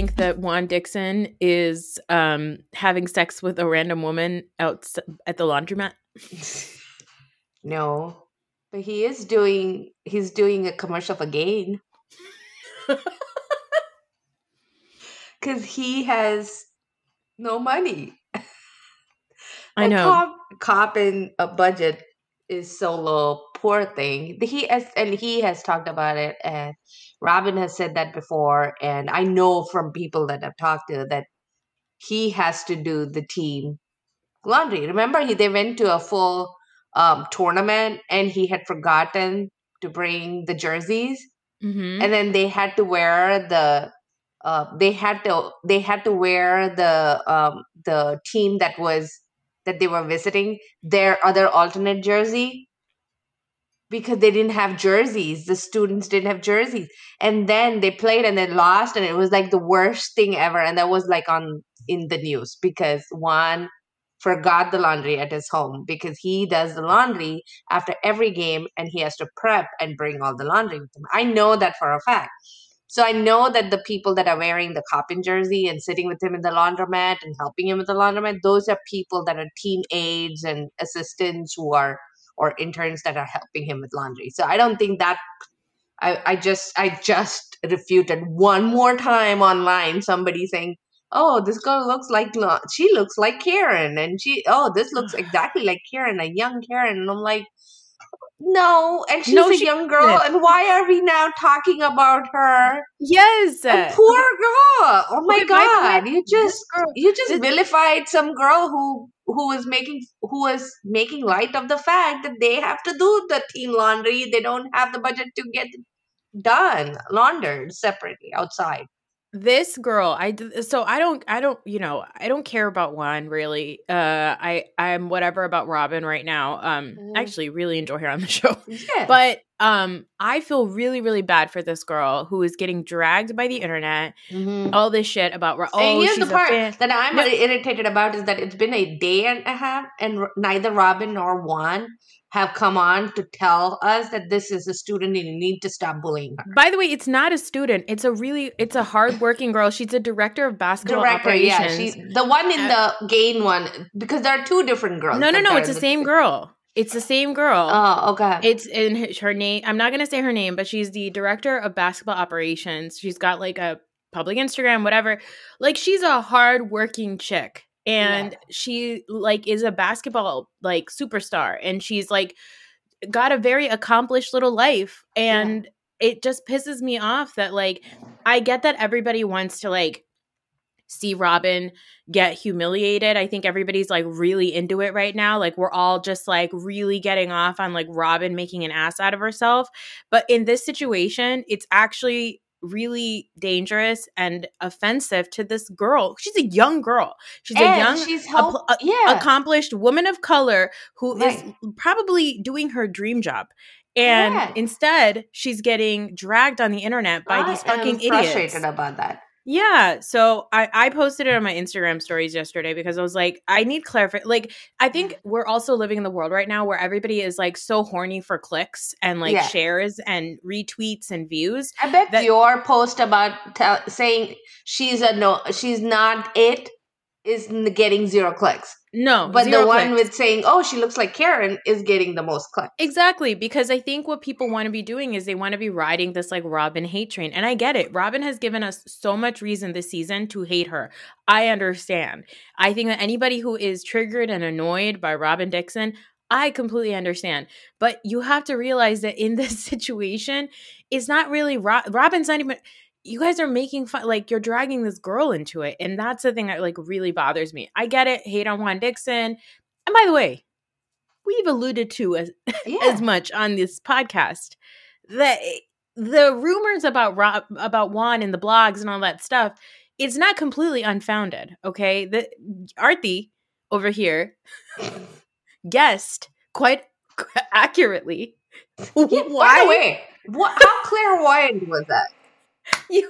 Think that Juan Dixon is um, having sex with a random woman out at the laundromat? No, but he is doing. He's doing a commercial for Gain because he has no money. I know. Cop, cop in a budget is so low. Poor thing. He has, and he has talked about it, and Robin has said that before. And I know from people that I've talked to that he has to do the team laundry. Remember, he they went to a full um, tournament, and he had forgotten to bring the jerseys, hmm and then they had to wear the. Uh, they had to they had to wear the um, the team that was that they were visiting their other alternate jersey because they didn't have jerseys. The students didn't have jerseys. And then they played and they lost and it was like the worst thing ever. And that was like on in the news because Juan forgot the laundry at his home because he does the laundry after every game and he has to prep and bring all the laundry with him. I know that for a fact. So I know that the people that are wearing the Coppin jersey and sitting with him in the laundromat and helping him with the laundromat, those are people that are team aides and assistants who are or interns that are helping him with laundry. So I don't think that I, I just I just refuted one more time online somebody saying, "Oh, this girl looks like she looks like Karen," and she, "Oh, this looks exactly like Karen, a young Karen," and I'm like, "No," and she's No, a she young girl, isn't. and why are we now talking about her? Yes. A poor girl. Oh my Okay, by the way, god! You just girl- you just this- vilified some girl who who was making who was making light of the fact that they have to do the team laundry. They don't have the budget to get done laundered separately outside. This girl i so i don't i don't you know i don't care about Juan really uh i i'm whatever about robin right now um. I actually really enjoy her on the show Yeah. but um i feel really really bad for this girl who is getting dragged by the internet Mhm. all this shit about Ro- and oh here's the part that I'm No. irritated about is that it's been a day and a half, and r- neither Robin nor Juan have come on to tell us that this is a student and you need to stop bullying her. by the way it's not a student it's a really it's a hardworking girl she's a director of basketball Director, yeah, operations she the one in uh, the gain one because there are two different girls. no no no it's the same girl it's the same girl Oh, okay. It's in her- her name. I'm not going to say her name, but she's the director of basketball operations. She's got like a public Instagram, whatever. Like she's a hard working chick and she like is a basketball like superstar and she's like got a very accomplished little life and it just pisses me off that like I get that everybody wants to like see Robin get humiliated. I think everybody's like really into it right now. Like we're all just like really getting off on like Robin making an ass out of herself. But in this situation, it's actually really dangerous and offensive to this girl. She's a young girl. She's a And young, she's help- a- a, yeah. accomplished woman of color who is Right. probably doing her dream job. And Correct. instead, she's getting dragged on the internet by these I am fucking idiots. frustrated about that. Yeah. So I, I posted it on my Instagram stories yesterday because I was like, I need clarification. Like, I think we're also living in the world right now where everybody is like so horny for clicks and like Yeah. shares and retweets and views. I bet That- your post about tell, saying she's a no, she's not it, is getting zero clicks. No, But the one clicks. with saying, "Oh, she looks like Karen," is getting the most clicks. Exactly, because I think what people want to be doing is they want to be riding this like Robin hate train. And I get it. Robin has given us so much reason this season to hate her. I understand. I think that anybody who is triggered and annoyed by Robin Dixon, I completely understand. But you have to realize that in this situation, it's not really Ro- Robin's not even you guys are making fun like you're dragging this girl into it and that's the thing that like really bothers me. I get it hate on juan dixon and by the way we've alluded to as Yeah, as much on this podcast that eh, the rumors about Rob, about Juan and the blogs and all that stuff it's not completely unfounded okay? The Aarti over here guessed quite accurately Yeah, By the way, what, how clairvoyant was that? you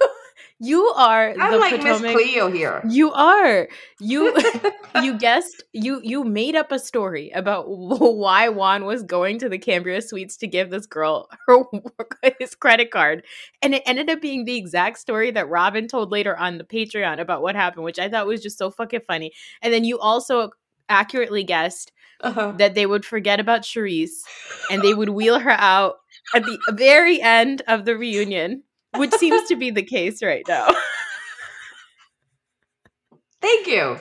you are I'm the like Miss Cleo here. you are you you guessed you you made up a story about why Juan was going to the Cambria Suites to give this girl her his credit card, and it ended up being the exact story that Robin told later on the Patreon about what happened, which I thought was just so fucking funny. And then you also accurately guessed Uh-huh. that they would forget about Charisse and they would wheel her out at the very end of the reunion, which seems to be the case right now. Thank you.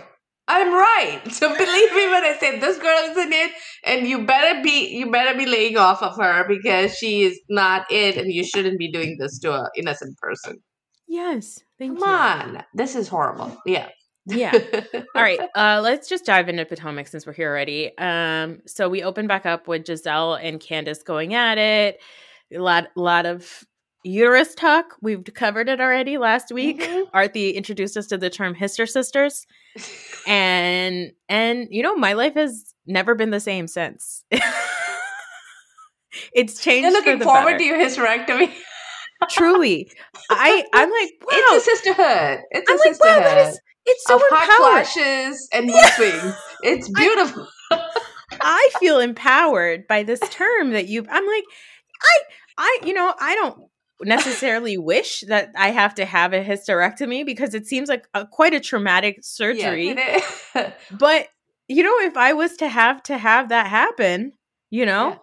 I'm right. So believe me when I say this girl is in it, and you better be you better be laying off of her because she is not it, and you shouldn't be doing this to an innocent person. Yes, thank Come you. on, this is horrible. Yeah. Yeah. All right, uh, let's just dive into Potomac since we're here already. Um, so we open back up with Gizelle and Candace going at it. A lot, lot of uterus talk. We've covered it already last week. Mhm. Aarti introduced us to the term "hister sisters," and and you know my life has never been the same since. it's changed. You're looking forward better. to your hysterectomy. Truly, I I'm like wow. It's a sisterhood. It's I'm a like wow. sisterhood. Is it's so of hot flashes and mood swings. It's beautiful. I feel empowered by this term that you I'm like I I you know I don't necessarily wish that I have to have a hysterectomy because it seems like a, quite a traumatic surgery Yeah, but you know if I was to have to have that happen you know Yeah.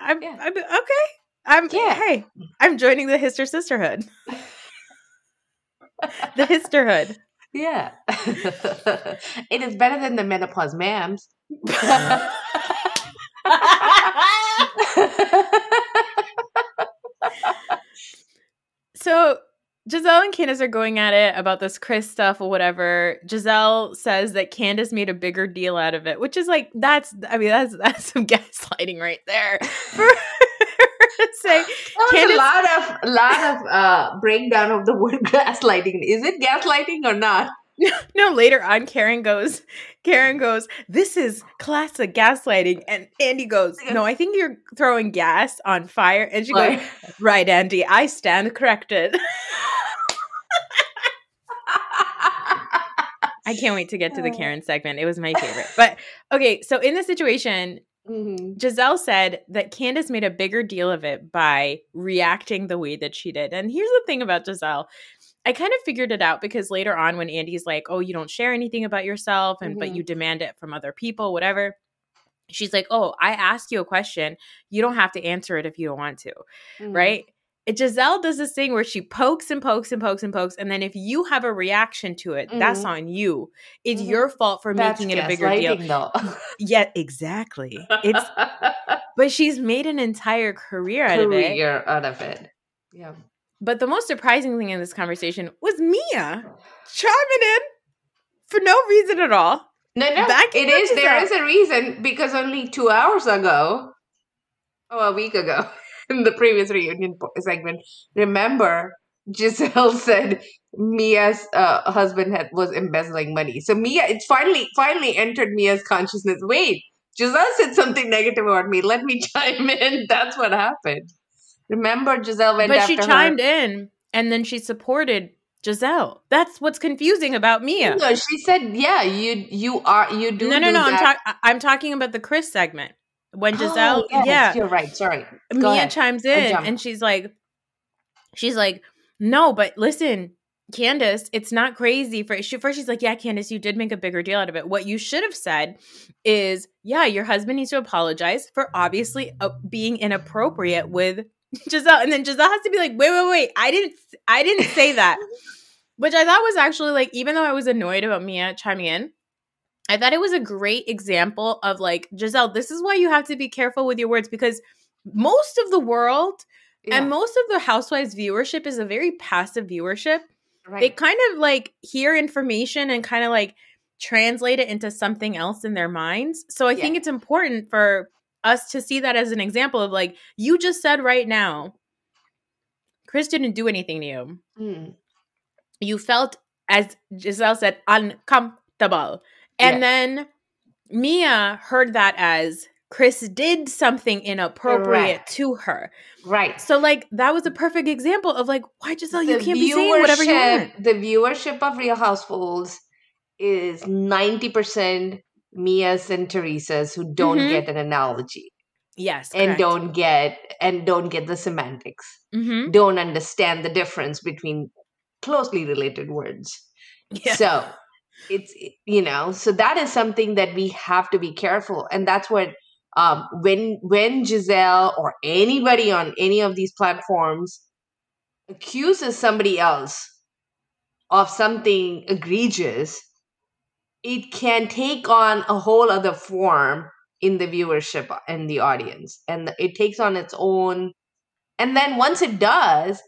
I'm, Yeah. I'm okay I'm Yeah. hey I'm joining the hister sisterhood the histerhood Yeah. it is better than the menopause mams. So Gizelle and Candace are going at it about this Chris stuff or whatever. Gizelle says that Candace made a bigger deal out of it, which is like that's I mean that's that's some gaslighting right there. For say was Candace- a lot of lot of uh, breakdown of the word gaslighting. Is it gaslighting or not? no later on Karen goes Karen goes this is classic gaslighting and Andy goes no I think you're throwing gas on fire and she goes right Andy I stand corrected. I can't wait to get to the Karen segment. It was my favorite. But okay, so in this situation, Mhm. Gizelle said that Candace made a bigger deal of it by reacting the way that she did. And here's the thing about Gizelle. I kind of figured it out because later on when Andy's like, "Oh, you don't share anything about yourself and but Mhm. you demand it from other people, whatever." She's like, "Oh, I ask you a question. You don't have to answer it if you don't want to." Mhm. right? It, Gizelle does this thing where she pokes and pokes and pokes and pokes, and then if you have a reaction to it, that's Mhm. on you. It's Mhm. your fault for That's making it a bigger deal. though. Yeah, exactly. It's but she's made an entire career out of it. career out of it. Yeah. But the most surprising thing in this conversation was Mia chiming in for no reason at all. No, no, Backing it up. There is a reason because only two hours ago, oh, a week ago, in the previous reunion segment, remember Gizelle said Mia's uh, husband had was embezzling money. So Mia, it's finally finally entered Mia's consciousness. Wait, Gizelle said something negative about me. Let me chime in. That's what happened. Remember, Gizelle went but she chimed her. in and then she supported Gizelle. That's what's confusing about Mia. No, she said, "Yeah, you you are you do." No, no, do no. I'm, that. talk- I- I'm talking about the Chris segment when Gizelle. Oh, yes, yeah, you're right. Sorry, Go Mia ahead. chimes in and she's like, she's like, no, but listen, Candace, it's not crazy for she, first. She's like, yeah, Candace, you did make a bigger deal out of it. What you should have said is, yeah, your husband needs to apologize for obviously uh, being inappropriate with Gizelle, and then Gizelle has to be like, wait, wait, wait, I didn't, I didn't say that, which I thought was actually like, even though I was annoyed about Mia chiming in. I thought it was a great example of like Gizelle. This is why you have to be careful with your words because most of the world Yeah, and most of the housewives viewership is a very passive viewership they kind of like hear information and kind of like translate it into something else in their minds so i Yeah. think it's important for us to see that as an example of like you just said right now chris didn't do anything to you Mm, you felt as gizelle said uncomfortable and Yes. then mia heard that as chris did something inappropriate Correct. to her right. so like that was a perfect example of like why Gizelle you can't be saying whatever you want. The viewership of Real Households is ninety percent Mia's and Teresa's who don't Mhm. get an analogy Yes, and don't get and don't get the semantics. hmm Don't understand the difference between closely related words. Yeah. So it's you know, so that is something that we have to be careful, and that's what um, when when Gizelle or anybody on any of these platforms accuses somebody else of something egregious, it can take on a whole other form in the viewership and the audience, and it takes on its own. And then once it does,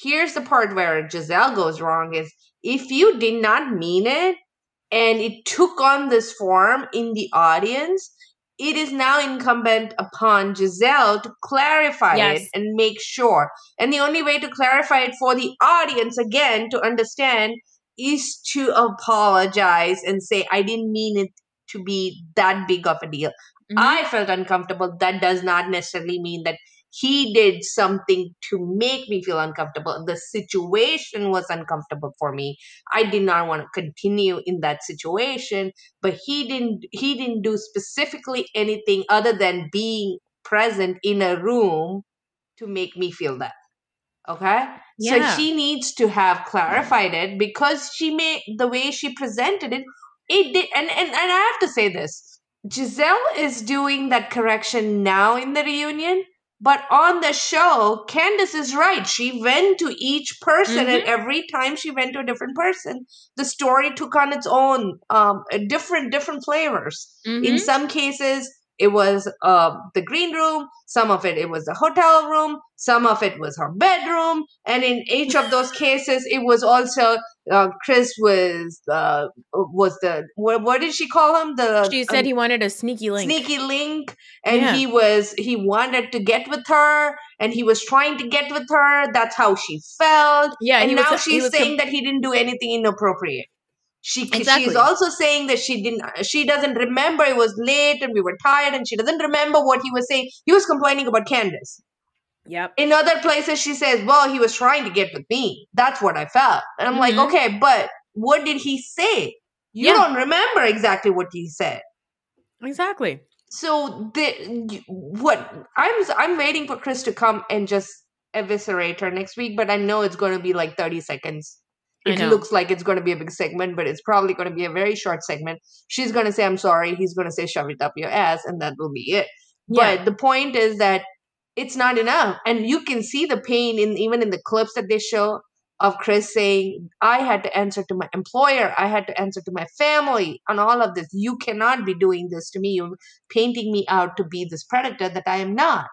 here's the part where Gizelle goes wrong: is if you did not mean it and it took on this form in the audience, it is now incumbent upon Gizelle to clarify it and make sure. And the only way to clarify it for the audience, again, to understand, is to apologize and say, I didn't mean it to be that big of a deal. Mhm. I felt uncomfortable. That does not necessarily mean that he did something to make me feel uncomfortable. The situation was uncomfortable for me. I did not want to continue in that situation, but he didn't he didn't do specifically anything other than being present in a room to make me feel that. Okay? Yeah. So she needs to have clarified it because she made the way she presented it, it did and, and, and I have to say this. Gizelle is doing that correction now in the reunion, but on the show, Candace is right. She went to each person, and every time she went to a different person, the story took on its own um, different different flavors. In Mhm. some cases, it was uh, the green room. Some of it, it was the hotel room. Some of it was her bedroom. And in each of those cases, it was also uh, Chris was uh, was the what, what did she call him? The she said um, he wanted a sneaky link. sneaky link and Yeah. he was he wanted to get with her and he was trying to get with her that's how she felt Yeah, and now he she's saying com- that he didn't do anything inappropriate she Exactly. she's also saying that she didn't she doesn't remember it was late and we were tired and she doesn't remember what he was saying he was complaining about candace Yep. in other places she says well he was trying to get with me that's what i felt and i'm like Mhm. okay but what did he say you Yeah. don't remember exactly what he said Exactly. so the what I'm I'm waiting for Chris to come and just eviscerate her next week, but I know it's going to be like 30 seconds. It looks like it's going to be a big segment, but it's probably going to be a very short segment. She's going to say I'm sorry, he's going to say shove it up your ass and that will be it. Yeah. But the point is that it's not enough and you can see the pain in even in the clips that they show of Chris saying, I had to answer to my employer, I had to answer to my family on all of this. You cannot be doing this to me. You're painting me out to be this predator that I am not.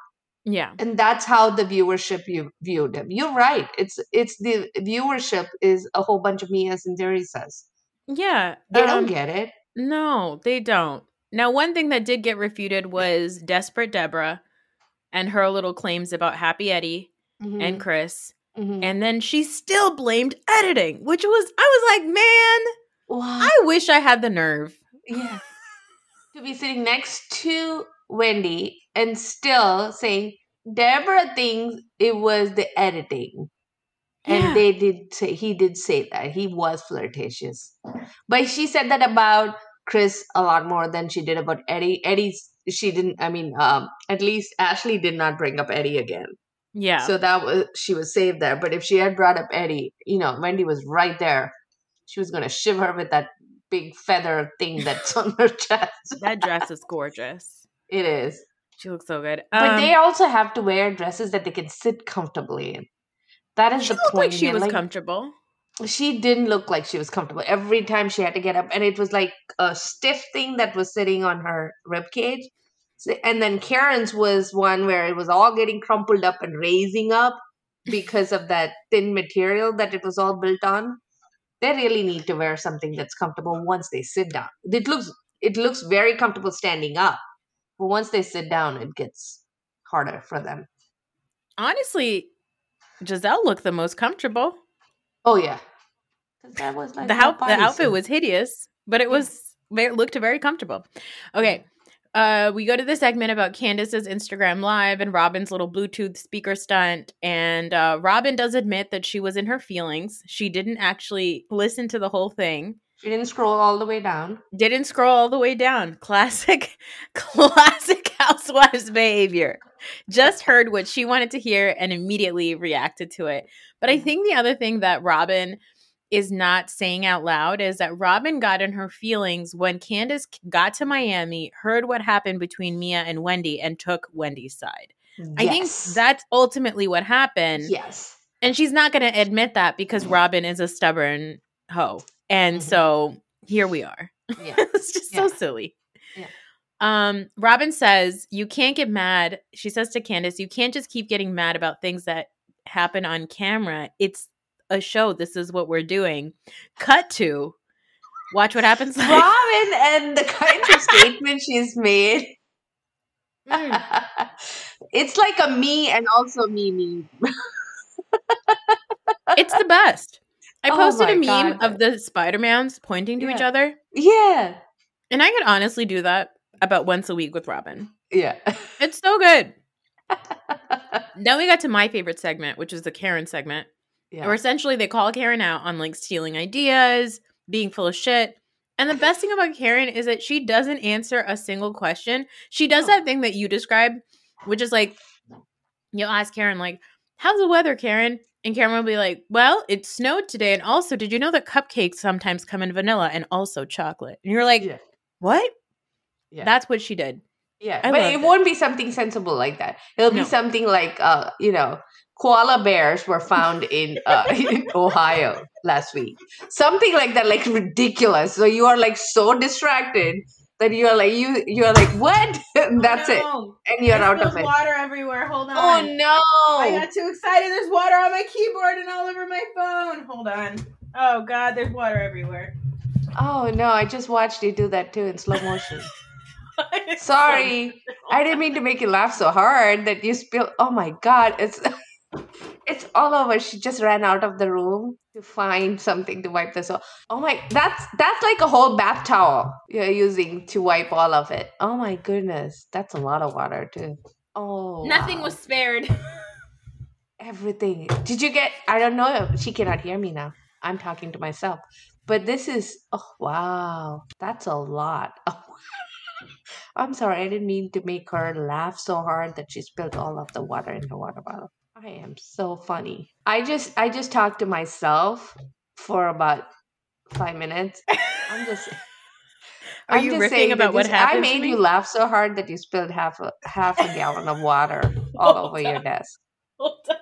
Yeah. And that's how the viewership you viewed him. You're right. It's it's the viewership is a whole bunch of Mia's and Teresa's. Yeah. They um, don't get it. No, they don't. Now, one thing that did get refuted was Desperate Deborah and her little claims about Happy Eddie Mhm. and Chris. Mhm. And then she still blamed editing, which was, I was like, man, Wow. I wish I had the nerve. yeah. To be sitting next to Wendy and still saying, Deborah thinks it was the editing. Yeah. And they did say, he did say that. He was flirtatious. But she said that about Chris a lot more than she did about Eddie. Eddie's, she didn't, I mean, um, at least Ashley did not bring up Eddie again. Yeah. So that was she was saved there. But if she had brought up Eddie, you know, Wendy was right there. She was gonna shiv her with that big feather thing that's on her chest. that dress is gorgeous. It is. She looks so good. But Um, they also have to wear dresses that they can sit comfortably in. That is she the looked point. like she man. was Like, comfortable. she didn't look like she was comfortable. Every time she had to get up, and it was like a stiff thing that was sitting on her rib cage. And then Karen's was one where it was all getting crumpled up and raising up because of that thin material that it was all built on. They really need to wear something that's comfortable once they sit down. It looks it looks very comfortable standing up, but once they sit down, it gets harder for them. Honestly, Gizelle looked the most comfortable. Oh yeah, that was like the, the outfit was hideous, but it was it looked very comfortable. Okay. Uh, we go to the segment about Candace's Instagram live and Robin's little Bluetooth speaker stunt. And uh, Robin does admit that she was in her feelings. She didn't actually listen to the whole thing. She didn't scroll all the way down. Didn't scroll all the way down. Classic, classic housewives behavior. Just heard what she wanted to hear and immediately reacted to it. But I mm-hmm. think the other thing that Robin is not saying out loud is that Robin got in her feelings when Candace got to Miami, heard what happened between Mia and Wendy, and took Wendy's side. I think that's ultimately what happened. yes. And she's not going to admit that because Robin is a stubborn hoe. And Mhm. so here we are. Yeah. it's just so silly. Yeah. Um, Robin says, You can't get mad. She says to Candace, You can't just keep getting mad about things that happen on camera. It's a show. This is what we're doing. Cut to watch what happens. live. Robin and the kind of statement she's made. Mm. it's like a me and also me me. It's the best. I Oh posted a meme God. of the Spider-Mans pointing to each other. Yeah. And I could honestly do that about once a week with Robin. Yeah. It's so good. Then we got to my favorite segment, which is the Karen segment. yeah. Or essentially they call Karen out on like stealing ideas, being full of shit. And the best thing about Karen is that she doesn't answer a single question. She does that thing that you described, which is like you'll ask Karen like, "How's the weather, Karen?" And Karen will be like, "Well, it snowed today, and also, did you know that cupcakes sometimes come in vanilla and also chocolate?" And you're like, yeah. "What?" Yeah. That's what she did. Yeah, I but it it. won't be something sensible like that. It'll be something like, uh, you know, koala bears were found in uh, in Ohio last week. Something like that, like ridiculous. So you are like so distracted that you are like you you are like what? And oh, That's it, and you're out of it. water everywhere. Hold oh, on. Oh no! I got too excited. There's water on my keyboard and all over my phone. Hold on. Oh God, there's water everywhere. Oh no! I just watched you do that too in slow motion. Sorry, I didn't mean to make you laugh so hard that you spilled. Oh my god! It's it's all over. She just ran out of the room to find something to wipe this off. Oh my, that's that's like a whole bath towel you're using to wipe all of it. Oh my goodness, that's a lot of water too. Oh, Nothing wow. was spared. everything. Did you get? I don't know. She cannot hear me now. I'm talking to myself. But this is oh wow, that's a lot. Oh, I'm sorry, I didn't mean to make her laugh so hard that she spilled all of the water in her water bottle. I am so funny. I just I just talked to myself for about five minutes. I'm just Are I'm you just riffing saying about what happened? I made you laugh so hard that you spilled half a half a gallon of water all over your desk. Hold on.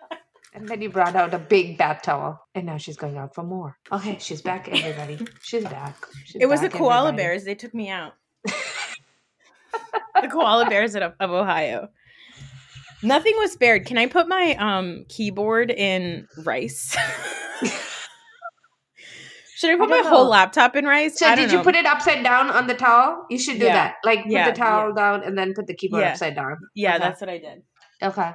And then you brought out a big bath towel. And now she's going out for more. Okay, she's back, everybody. She's back. She's It was the koala everybody. bears. They took me out. the koala bears of, of Ohio. Nothing was spared. Can I put my um keyboard in rice? Should I put I my don't whole laptop in rice? So did you put it upside down on the towel? You should do Yeah. that. Like put Yeah, the towel down and then put the keyboard Yeah. upside down. Yeah, Okay. that's what I did. Okay.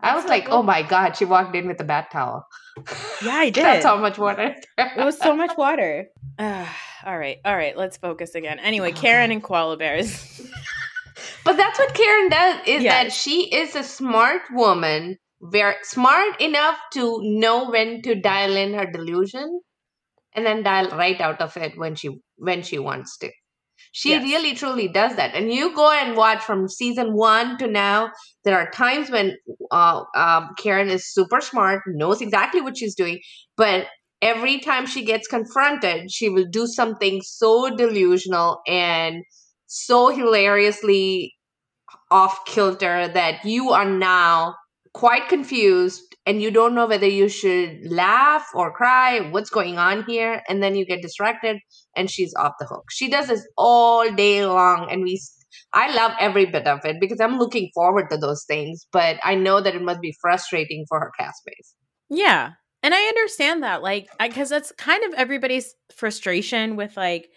I was like, oh my god, she walked in with a bath towel. Yeah, I did. That's how much water. It was so much water. Uh, all right, all right. Let's focus again. Anyway, Karen and koala bears. But that's what Karen does is Yeah. that she is a smart woman, very smart enough to know when to dial in her delusion and then dial right out of it when she when she wants to. She Yes. really truly does that. And you go and watch from season 1 to now, there are times when uh, um, Karen is super smart, knows exactly what she's doing, but every time she gets confronted, she will do something so delusional and so hilariously off kilter that you are now quite confused and you don't know whether you should laugh or cry what's going on here and then you get distracted and she's off the hook she does this all day long and we i love every bit of it because i'm looking forward to those things but i know that it must be frustrating for her castmates Yeah. And I understand that. Like, because that's kind of everybody's frustration with like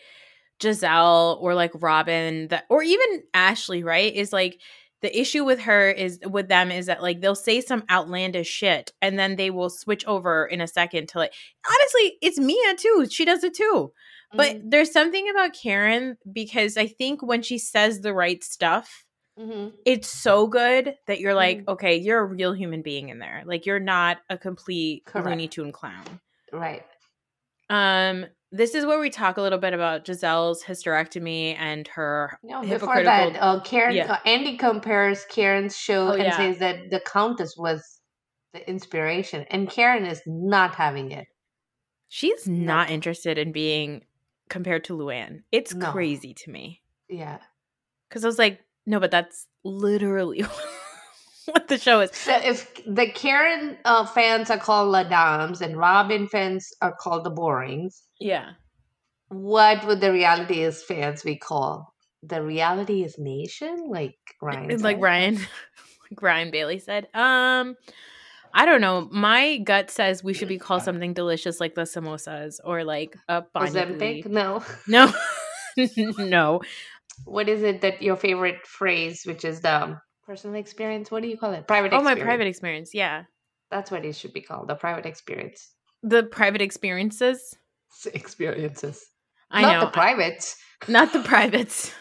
Gizelle or like Robin, that, or even Ashley, right? Is like the issue with her is with them is that like they'll say some outlandish shit and then they will switch over in a second to like, honestly, it's Mia too. She does it too. But Mm-hmm. there's something about Karen because I think when she says the right stuff, hmm it's so good that you're like, Mhm. okay, you're a real human being in there. Like you're not a complete Correct. Looney Tune clown. right Um, this is where we talk a little bit about Gizelle's hysterectomy and her No, before that, uh, Karen, Yeah. uh, Andy compares Karen's show Oh, and yeah. says that the Countess was the inspiration, and Karen is not having it. She's No. not interested in being compared to Luann. It's No. crazy to me Yeah. because I was like, no, but that's literally what the show is. So if the Karen uh, fans are called La Dames and Robin fans are called the Borings, Yeah. what would the reality is fans be called? The reality is nation, like Ryan. It's like said? Ryan, like Ryan Bailey said. Um, I don't know. My gut says we should be called something delicious like the samosas or like a Ozempic? No. No, no. What is it that your favorite phrase, which is the personal experience? What do you call it? Private. Oh, my private experience. Yeah, That's what it should be called. The private experience. the private experiences. Experiences. I Not know, the privates. not the privates.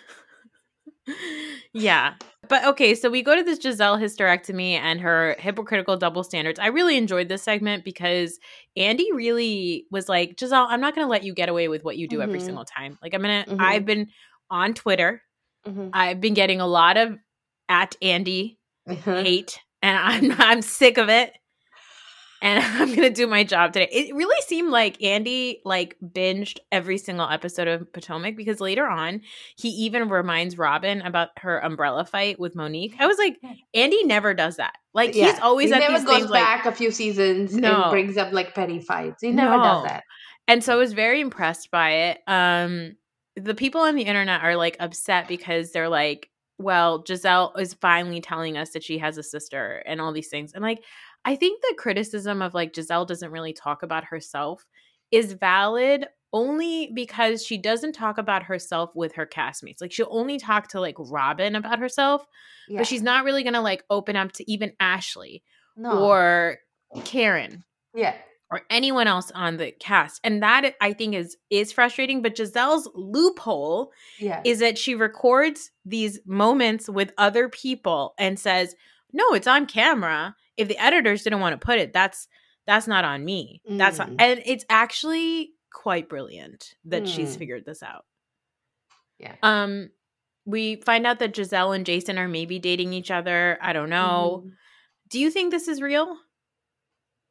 yeah. But okay, so we go to this Gizelle hysterectomy and her hypocritical double standards. I really enjoyed this segment because Andy really was like, Gizelle, I'm not going to let you get away with what you do every Mhm. single time. Like, I'm going to, Mhm. I've been on Twitter, Mhm. I've been getting a lot of at Andy Uh-huh. hate, and I'm, I'm sick of it. And I'm gonna do my job today. It really seemed like Andy like binged every single episode of Potomac because later on he even reminds Robin about her umbrella fight with Monique. I was like, Andy never does that. Like he's always he at never these goes things like back a few seasons No. and brings up like petty fights. He never No. does that. and so I was very impressed by it. Um, the people on the internet are like upset because they're like, well, Gizelle is finally telling us that she has a sister and all these things. And like, I think the criticism of like Gizelle doesn't really talk about herself is valid only because she doesn't talk about herself with her castmates. Like she'll only talk to like Robin about herself, Yeah. but she's not really gonna like open up to even Ashley no. or Karen yeah. Or anyone else on the cast and that i think is is frustrating but gizelle's loophole Yeah. is that she records these moments with other people and says no it's on camera if the editors didn't want to put it that's that's not on me that's Mm. and it's actually quite brilliant that she's Mm. figured this out Yeah. um we find out that gizelle and jason are maybe dating each other i don't know Mhm. do you think this is real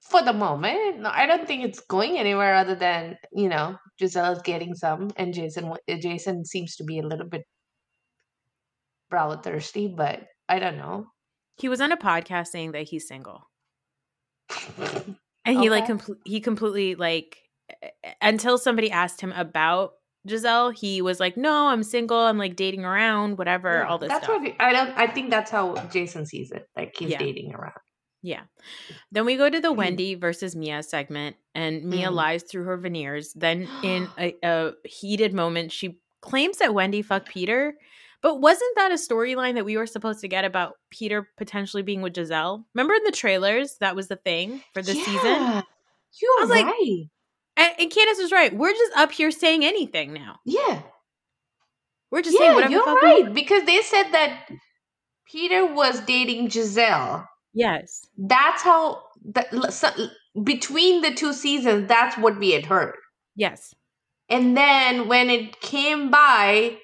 For the moment, no, I don't think it's going anywhere other than you know Gizelle's getting some, and Jason Jason seems to be a little bit brow thirsty, but I don't know. he was on a podcast saying that he's single and he like Okay. compl- he completely like uh, until somebody asked him about Gizelle, he was like, "No, I'm single. I'm like dating around, whatever, Yeah, all this that's stuff." what I don't. I think that's how Jason sees it. Like he's Yeah. dating around. Yeah. Then we go to the Mm. Wendy versus Mia segment, and Mia Mm. lies through her veneers. Then, in a, a heated moment, she claims that Wendy fucked Peter, But wasn't that a storyline that we were supposed to get about Peter potentially being with Gizelle? Remember in the trailers that was the thing for this season? You're I was like- right. And, and Candace was right. We're just up here saying anything now. yeah. We're just saying Yeah, whatever. you're right. Because they said that Peter was dating Gizelle. Yes. That's how the, so, between the two seasons, that's what we had heard. Yes. And then when it came by,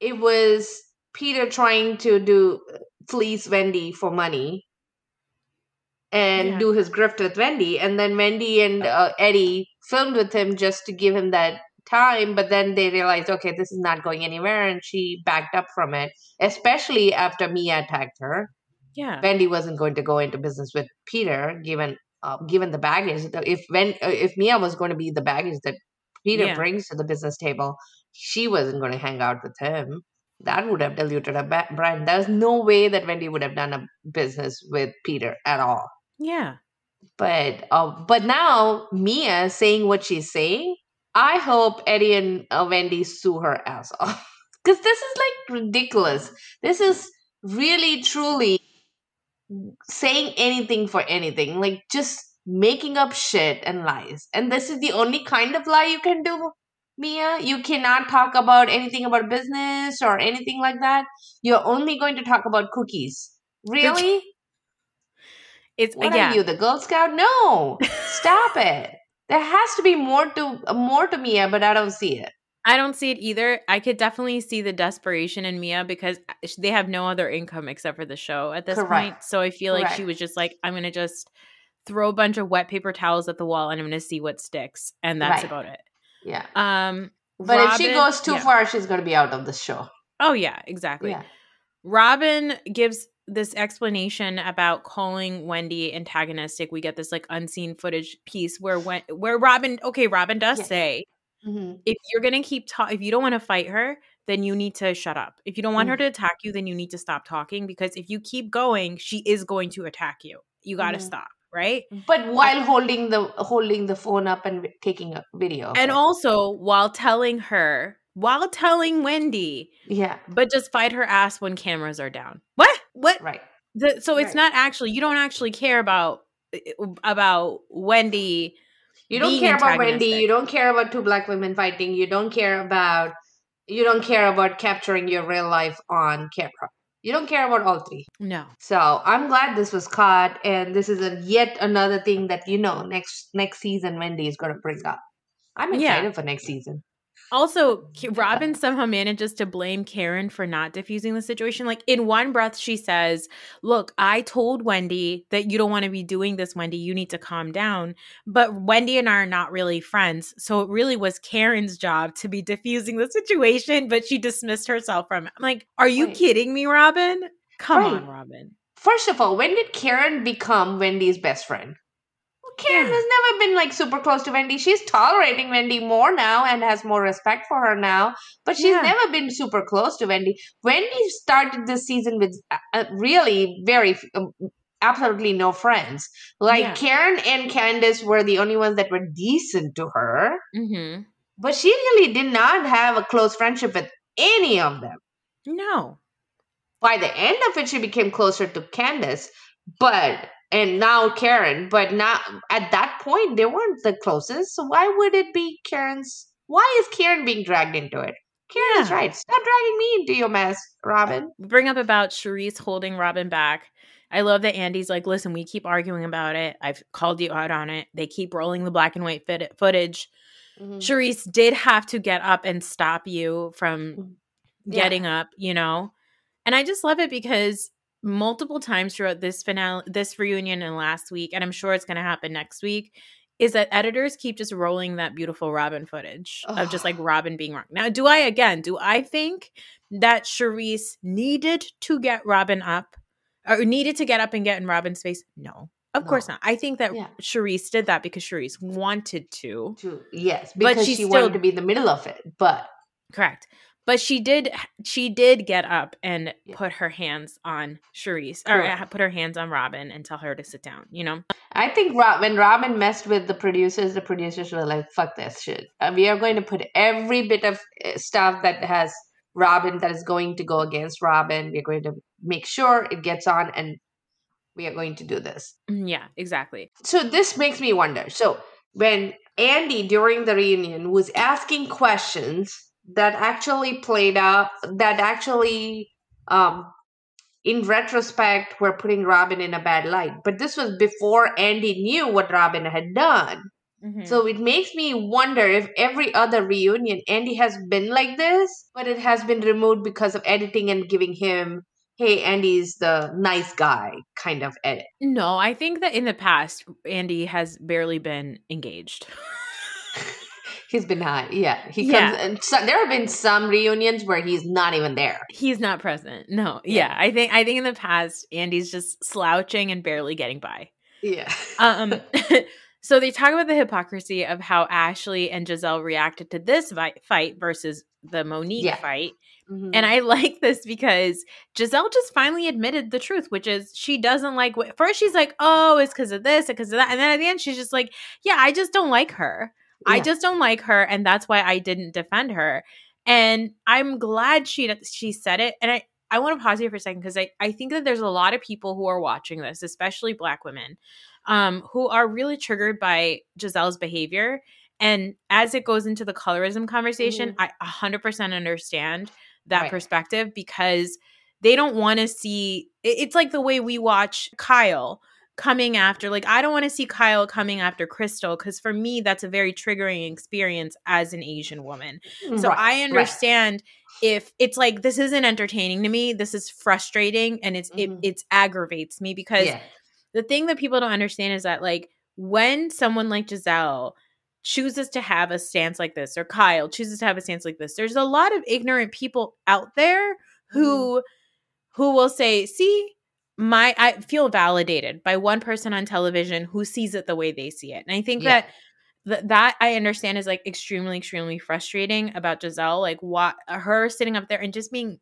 it was Peter trying to do fleece Wendy for money and Yeah. do his grift with Wendy. And then Wendy and uh, Eddie filmed with him just to give him that time. But then they realized, okay, this is not going anywhere. And she backed up from it, especially after Mia attacked her. Yeah. Wendy wasn't going to go into business with Peter, given uh, given the baggage. If when uh, if Mia was going to be the baggage that Peter Yeah. brings to the business table, she wasn't going to hang out with him. That would have diluted her brand. There's no way that Wendy would have done a business with Peter at all. Yeah. But uh, but now Mia saying what she's saying, I hope Eddie and uh, Wendy sue her ass off because this is like ridiculous. This is really truly saying anything for anything, like just making up shit and lies. And this is the only kind of lie you can do, Mia. You cannot talk about anything about business or anything like that. You're only going to talk about cookies. Really? It's What yeah. are you, the Girl Scout? No, stop it. There has to be more to more to Mia, but I don't see it. I don't see it either. I could definitely see the desperation in Mia because they have no other income except for the show at this point. So I feel like she was just like, I'm gonna just throw a bunch of wet paper towels at the wall and I'm gonna see what sticks, and that's Right. about it. Yeah, Um, but if she goes too yeah. far, she's going to be out of the show. oh yeah, exactly. Yeah, Robin gives this explanation about calling Wendy antagonistic. We get this like unseen footage piece where when where Robin, okay, Robin does say Mhm. if you're gonna keep talking, if you don't want to fight her, then you need to shut up. If you don't want her Mm. to attack you, then you need to stop talking because if you keep going, she is going to attack you. You got to Mhm. stop, right? but while holding the holding the phone up and taking a video, And also while telling her, while telling Wendy, yeah, but just fight her ass when cameras are down. What? What? right. The, so it's Right. not actually you don't actually care about about Wendy. You don't care about Wendy. You don't care about two black women fighting. You don't care about. You don't care about capturing your real life on camera. You don't care about all three. No. So I'm glad this was caught, and this is a yet another thing that you know next next season Wendy is going to bring up. I'm Yeah. excited for next season. Also, Robin somehow manages to blame Karen for not diffusing the situation. Like in one breath, she says, Look, I told Wendy that you don't want to be doing this, Wendy. You need to calm down. But Wendy and I are not really friends. So it really was Karen's job to be diffusing the situation, but she dismissed herself from it. I'm like, Are you Right. kidding me, Robin? Come Right. on, Robin. First of all, when did Karen become Wendy's best friend? Karen Yeah. has never been like super close to Wendy. She's tolerating Wendy more now and has more respect for her now, but she's Yeah. never been super close to Wendy. Wendy started this season with uh, uh, really very um, absolutely no friends. Like Yeah. Karen and Candace were the only ones that were decent to her, Mm-hmm. but she really did not have a close friendship with any of them. No. by the end of it she became closer to candace but and now karen but not at that point they weren't the closest so why would it be karen's why is karen being dragged into it karen is right stop dragging me into your mess robin bring up about Charisse holding Robin back. I love that Andy's like, listen, we keep arguing about it. I've called you out on it. They keep rolling the black and white fit- footage. Mm-hmm. Charisse did have to get up and stop you from Mm. Yeah. getting up, you know? And I just love it because multiple times throughout this finale, this reunion and last week, and I'm sure it's going to happen next week, is that editors keep just rolling that beautiful Robin footage of just like Robin being wrong. Now, do I, again, do I think that Charisse needed to get Robin up or needed to get up and get in Robin's face? No. Of course not. I think that Yeah. Charisse did that because Charisse wanted to. True. yes But because she she still- wanted to be in the middle of it but Correct. But she did she did get up and Yeah. put her hands on Charisse or Correct. uh, put her hands on Robin and tell her to sit down, you know? I think Rob, when Robin messed with the producers, the producers were like, "Fuck this shit. Uh, we are going to put every bit of uh, stuff that has Robin that is going to go against Robin. We're going to make sure it gets on and we are going to do this. Mm, Yeah, exactly. So this makes me wonder. So when Andy during the reunion was asking questions that actually played out, that actually, um, in retrospect, were putting Robin in a bad light. But this was before Andy knew what Robin had done. Mhm. So it makes me wonder if every other reunion Andy has been like this, but it has been removed because of editing and giving him, hey, Andy's the nice guy kind of edit. no, I think that in the past, Andy has barely been engaged. He's been high. Yeah. He Yeah. comes and so, there have been some reunions where he's not even there. He's not present. No. Yeah. I think I think in the past, Andy's just slouching and barely getting by. Yeah. Um so they talk about the hypocrisy of how Ashley and Gizelle reacted to this vi- fight versus the Monique Yeah. fight. Mhm. And I like this because Gizelle just finally admitted the truth, which is she doesn't like what first she's like, oh, it's because of this, because of that. And then at the end, she's just like, yeah, I just don't like her. I just don't like her. And that's why I didn't defend her. And I'm glad she she said it. And I, I want to pause here for a second because I, I think that there's a lot of people who are watching this, especially black women, um, who are really triggered by Gizelle's behavior. And as it goes into the colorism conversation, I 100% understand that Right. perspective because they don't want to see it's like the way we watch Kyle coming after like I don't want to see Kyle coming after Crystal cuz for me that's a very triggering experience as an Asian woman. So Right, I right. understand if it's like this isn't entertaining to me, this is frustrating and it's Mhm. it it's aggravates me because Yeah. the thing that people don't understand is that like when someone like Gizelle chooses to have a stance like this or Kyle chooses to have a stance like this there's a lot of ignorant people out there who who will say see my I feel validated by one person on television who sees it the way they see it and I think Yeah. that th- that I understand is like extremely extremely frustrating about Gizelle like what her sitting up there and just being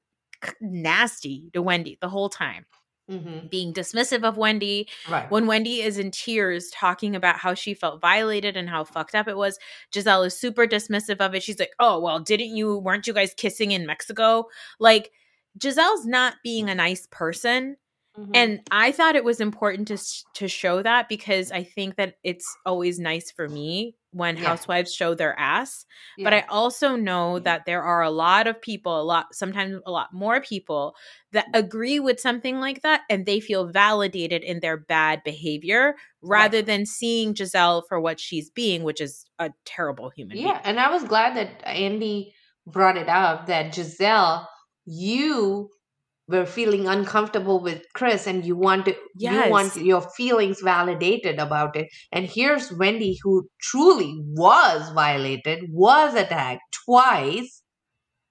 nasty to Wendy the whole time Mhm. being dismissive of Wendy Right. when Wendy is in tears talking about how she felt violated and how fucked up it was, Gizelle is super dismissive of it. She's like, "Oh, well, didn't you weren't you guys kissing in Mexico?" Like Gizelle's not being a nice person. Mhm. And I thought it was important to to show that because I think that it's always nice for me when Yeah. housewives show their ass. But I also know that there are a lot of people, a lot sometimes a lot more people that agree with something like that and they feel validated in their bad behavior rather than seeing Gizelle for what she's being, which is a terrible human Yeah, and I was glad that Andy brought it up that Gizelle, you were feeling uncomfortable with Chris and you want to you want your feelings validated about it. And here's Wendy who truly was violated, was attacked twice,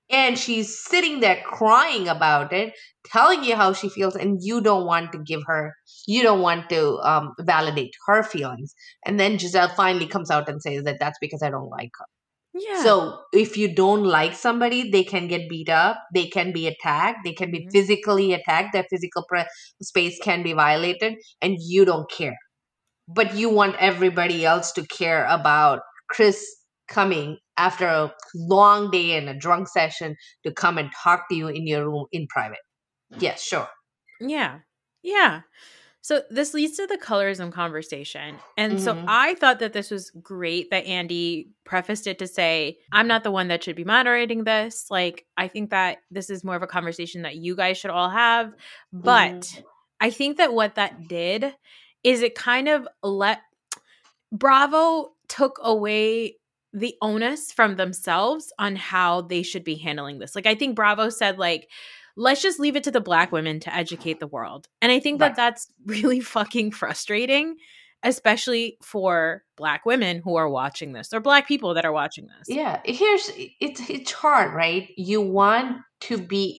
and she's sitting there crying about it, telling you how she feels, and you don't want to give her you don't want to um, validate her feelings. And then Gizelle finally comes out and says that that's because I don't like her. Yeah. So if you don't like somebody, they can get beat up, they can be attacked, they can be Mhm. physically attacked, their physical pre- space can be violated, and you don't care. But you want everybody else to care about Chris coming after a long day and a drunk session to come and talk to you in your room in private. Yes, sure. Yeah. Yeah. So this leads to the colorism conversation. And so Mhm. I thought that this was great that Andy prefaced it to say, I'm not the one that should be moderating this. Like, I think that this is more of a conversation that you guys should all have. But I think that what that did is it kind of let Bravo took away the onus from themselves on how they should be handling this. Like I think Bravo said like let's just leave it to the black women to educate the world. And I think Right. that that's really fucking frustrating especially for black women who are watching this or black people that are watching this. Yeah, here's it's it's hard, right? You want to be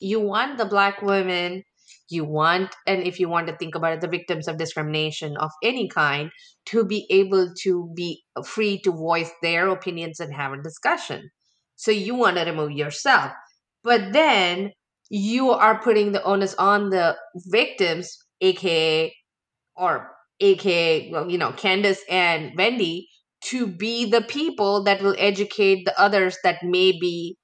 You want the black women, you want, and if you want to think about it, the victims of discrimination of any kind to be able to be free to voice their opinions and have a discussion. So you want to remove yourself. But then you are putting the onus on the victims, aka or aka well, you know, Candace and Wendy, to be the people that will educate the others that may be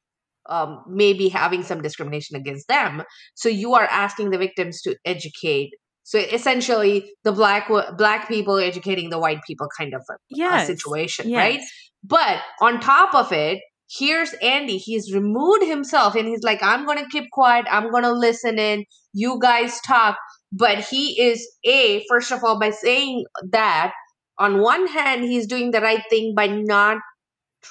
um, may be having some discrimination against them. So you are asking the victims to educate. So essentially, the black black people educating the white people kind of a, Yes. a situation, Yes. right? But on top of it, here's Andy. He's removed himself and he's like, I'm going to keep quiet. I'm going to listen in. You guys talk. But he is, A, first of all, by saying that, on one hand, he's doing the right thing by not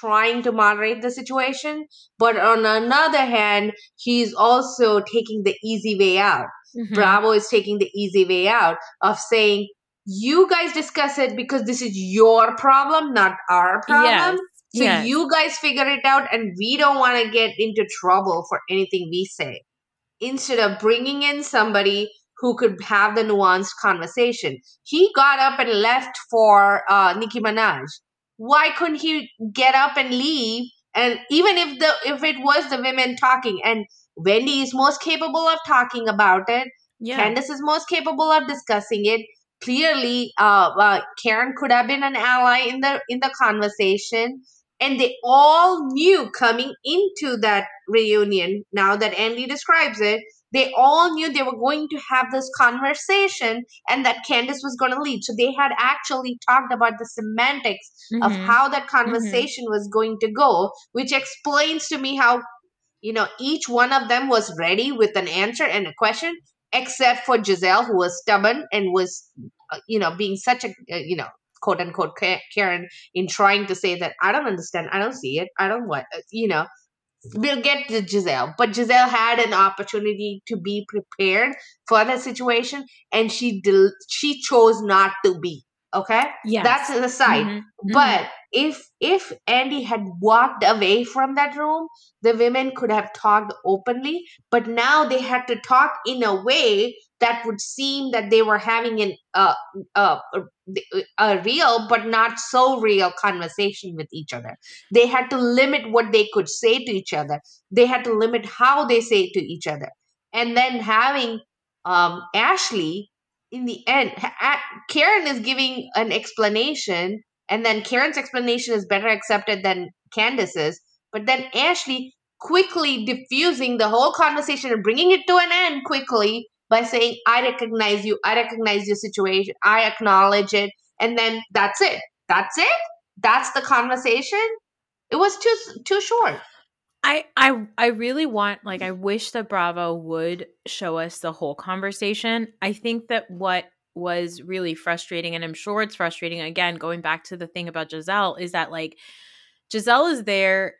trying to moderate the situation. But on another hand, he's also taking the easy way out. Mhm. Bravo is taking the easy way out of saying, you guys discuss it because this is your problem, not our problem. Yes. So Yes. you guys figure it out, and we don't want to get into trouble for anything we say. Instead of bringing in somebody who could have the nuanced conversation, he got up and left for uh, Nicki Minaj. Why couldn't he get up and leave? And even if the if it was the women talking, and Wendy is most capable of talking about it, Yeah. Candace is most capable of discussing it. Clearly, uh, uh, Karen could have been an ally in the in the conversation, and they all knew coming into that reunion. Now that Andy describes it, they all knew they were going to have this conversation, and that Candace was going to lead. So they had actually talked about the semantics of Mhm. how that conversation was going to go, which explains to me how you know each one of them was ready with an answer and a question except for gizelle who was stubborn and was uh, you know being such a uh, you know quote unquote karen in trying to say that i don't understand i don't see it i don't what uh, you know we'll get to gizelle but gizelle had an opportunity to be prepared for the situation and she del- she chose not to be okay yeah, that's an aside Mhm. but if if Andy had walked away from that room, the women could have talked openly. But now they had to talk in a way that would seem that they were having an uh, uh, a real but not so real conversation with each other. They had to limit what they could say to each other. They had to limit how they say to each other. And then having um, Ashley in the end, Karen is giving an explanation, and then Karen's explanation is better accepted than Candace's. But then Ashley quickly diffusing the whole conversation and bringing it to an end quickly by saying, I recognize you, I recognize your situation, I acknowledge it. And then that's it. That's it. That's the conversation. It was too too short. I I I really want like I wish that Bravo would show us the whole conversation. I think that what was really frustrating and I'm sure it's frustrating again going back to the thing about Gizelle is that like Gizelle is there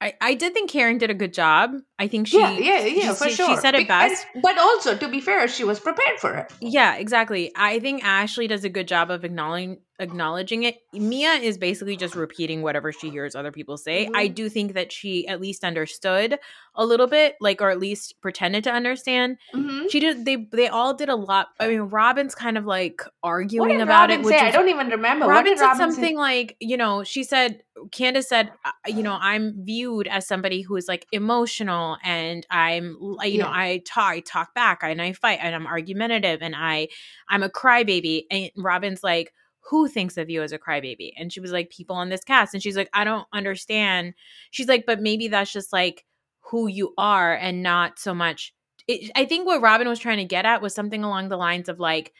I, I did think Karen did a good job. I think she yeah, yeah, yeah, she, for she- sure. she said it Be- and- but also, to be fair, she was prepared for it. Yeah, exactly. I think Ashley does a good job of acknowledging acknowledging it. Mia is basically just repeating whatever she hears other people say. I Mhm. do think that she at least understood a little bit, like or at least pretended to understand. Mhm. She did they they all did a lot. I mean, Robin's kind of like arguing about Robin it, which say? I don't even remember. what Robin said Robin say? something like, you know, she said, Candace said, you know, I'm viewed as somebody who is like emotional and I'm, you know, I talk, I talk back and I fight and I'm argumentative and I, I'm a crybaby. And Robin's like, who thinks of you as a crybaby? And she was like, people on this cast. And she's like, I don't understand. She's like, but maybe that's just like who you are and not so much. It, I think what Robin was trying to get at was something along the lines of like,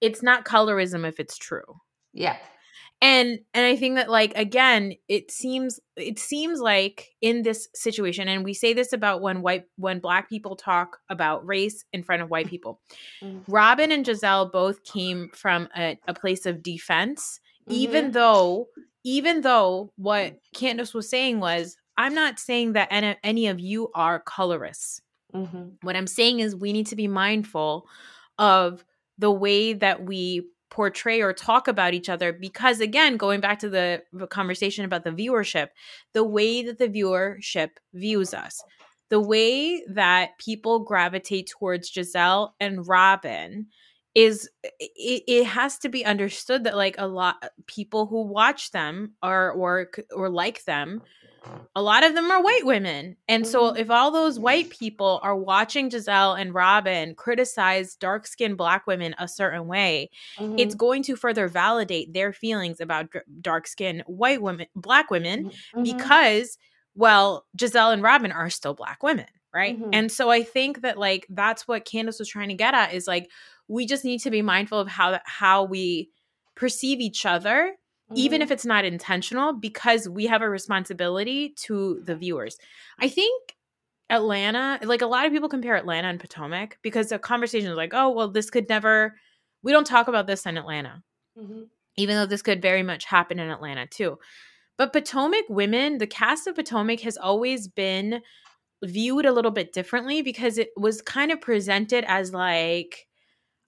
it's not colorism if it's true Yeah. And and i think that like again it seems it seems like in this situation and we say this about when white when black people talk about race in front of white people Mhm. robin and gizelle both came from a, a place of defense even Mhm. though even though what candace was saying was i'm not saying that any, any of you are colorists Mhm. what I'm saying is we need to be mindful of the way that we portray or talk about each other because again going back to the, conversation about the viewership the way that the viewership views us the way that people gravitate towards Gizelle and Robin is it, it has to be understood that like a lot people who watch them are or or like them a lot of them are white women. And so Mm-hmm. if all those white people are watching Gizelle and Robin criticize dark skinned black women a certain way, it's Mhm. going to further validate their feelings about dark skinned white women, black women, Mhm. because, well, Gizelle and Robin are still black women. Right. Mhm. And so I think that like that's what Candace was trying to get at is like we just need to be mindful of how how we perceive each other even Mhm. if it's not intentional because we have a responsibility to the viewers i think atlanta like a lot of people compare atlanta and potomac because the conversation is like oh well this could never we don't talk about this in atlanta Mhm. even though this could very much happen in atlanta too but potomac women the cast of potomac has always been viewed a little bit differently because it was kind of presented as like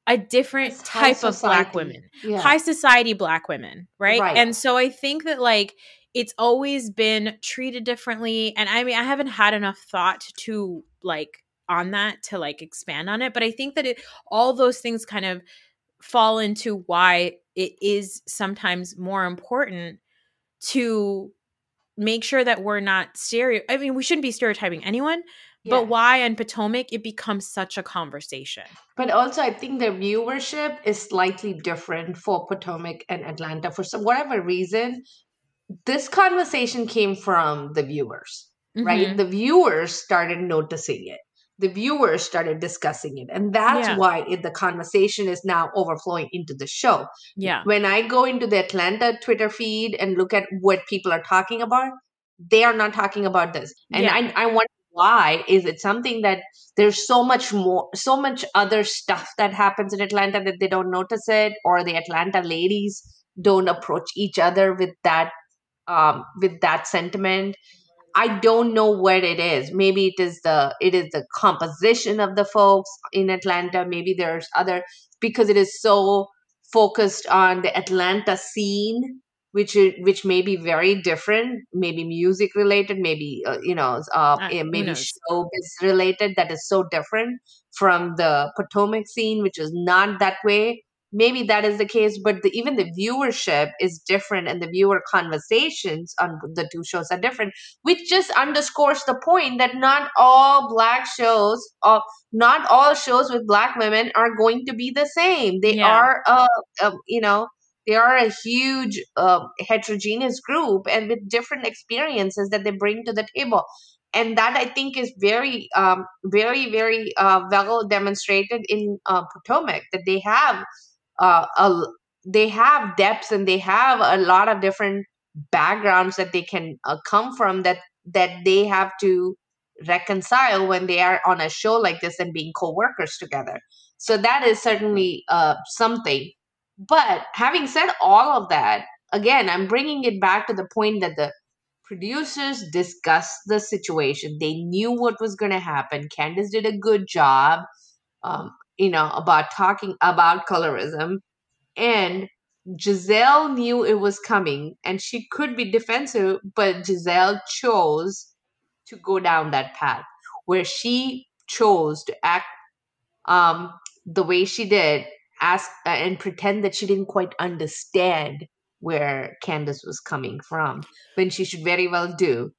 a different It's type of black women Yeah. high society black women right? Right. and so i think that like it's always been treated differently and i mean i haven't had enough thought to like on that to like expand on it but i think that it all those things kind of fall into why it is sometimes more important to make sure that we're not stereo i mean we shouldn't be stereotyping anyone Yeah. but why on potomac it becomes such a conversation But also, I think the viewership is slightly different for Potomac and Atlanta for some whatever reason. This conversation came from the viewers, right? Mhm. The viewers started noticing it. The viewers started discussing it, and that's Yeah. why it, the conversation is now overflowing into the show. yeah When I go into the Atlanta Twitter feed and look at what people are talking about, they are not talking about this. And Yeah. I, I wonder why. Is it something that there's so much more, so much other stuff that happens in Atlanta that they don't notice it, or the Atlanta ladies don't approach each other with that, um, with that sentiment? I don't know what it is. Maybe it is the it is the composition of the folks in Atlanta. Maybe there's other because it is so focused on the Atlanta scene, which which may be very different. Maybe music related. Maybe uh, you know, uh, Uh, eh, maybe showbiz related. That is so different from the Potomac scene, which is not that way. Maybe that is the case, but the, even the viewership is different, and the viewer conversations on the two shows are different which just underscores the point that not all black shows or not all shows with black women are going to be the same they Yeah. are uh, uh you know they are a huge uh, heterogeneous group and with different experiences that they bring to the table. And that i think is very um very very uh, well demonstrated in uh, potomac that they have uh, a, they have depths and they have a lot of different backgrounds that they can uh, come from that that they have to reconcile when they are on a show like this and being co-workers together. So that is certainly uh, something but having said all of that again i'm bringing it back to the point that the producers discussed the situation. They knew what was going to happen. Candace did a good job um, you know about talking about colorism. And Gizelle knew it was coming and she could be defensive, but Gizelle chose to go down that path where she chose to act um, the way she did, ask uh, and pretend that she didn't quite understand where Candace was coming from, when she should very well do.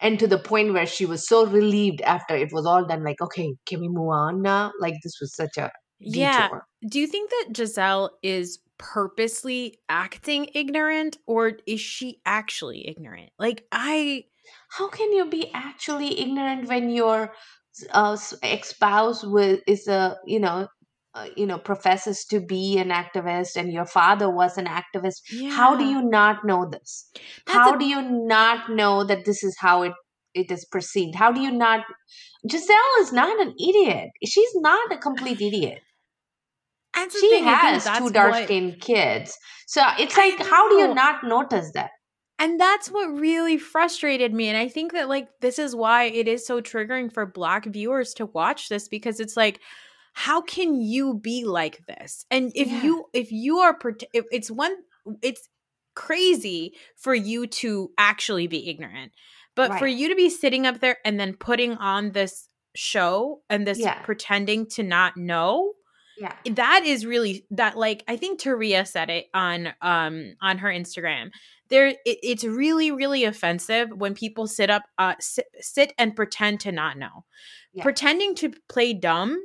And to the point where she was so relieved after it was all done, like, okay, can we move on now? Like, this was such a Yeah. detour. Do you think that Gizelle is purposely acting ignorant or is she actually ignorant? Like I how can you be actually ignorant when your uh, ex-spouse with is a you know uh, you know professes to be an activist and your father was an activist how do you not know this? That's how a- do you not know that this is how it it is perceived? How do you not gizelle is not an idiot. She's not a complete idiot. The she thing, has two dark skinned kids. So it's like how do you not notice that? And that's what really frustrated me. And I think that like this is why it is so triggering for black viewers to watch this because it's like how can you be like this? And if Yeah. you if you are if it's one it's crazy for you to actually be ignorant. But for you to be sitting up there and then putting on this show and this Yeah. pretending to not know, Yeah. that is really that like I think Taria said it on um on her Instagram. There it, it's really really offensive when people sit up uh sit, sit and pretend to not know. Yeah. Pretending to play dumb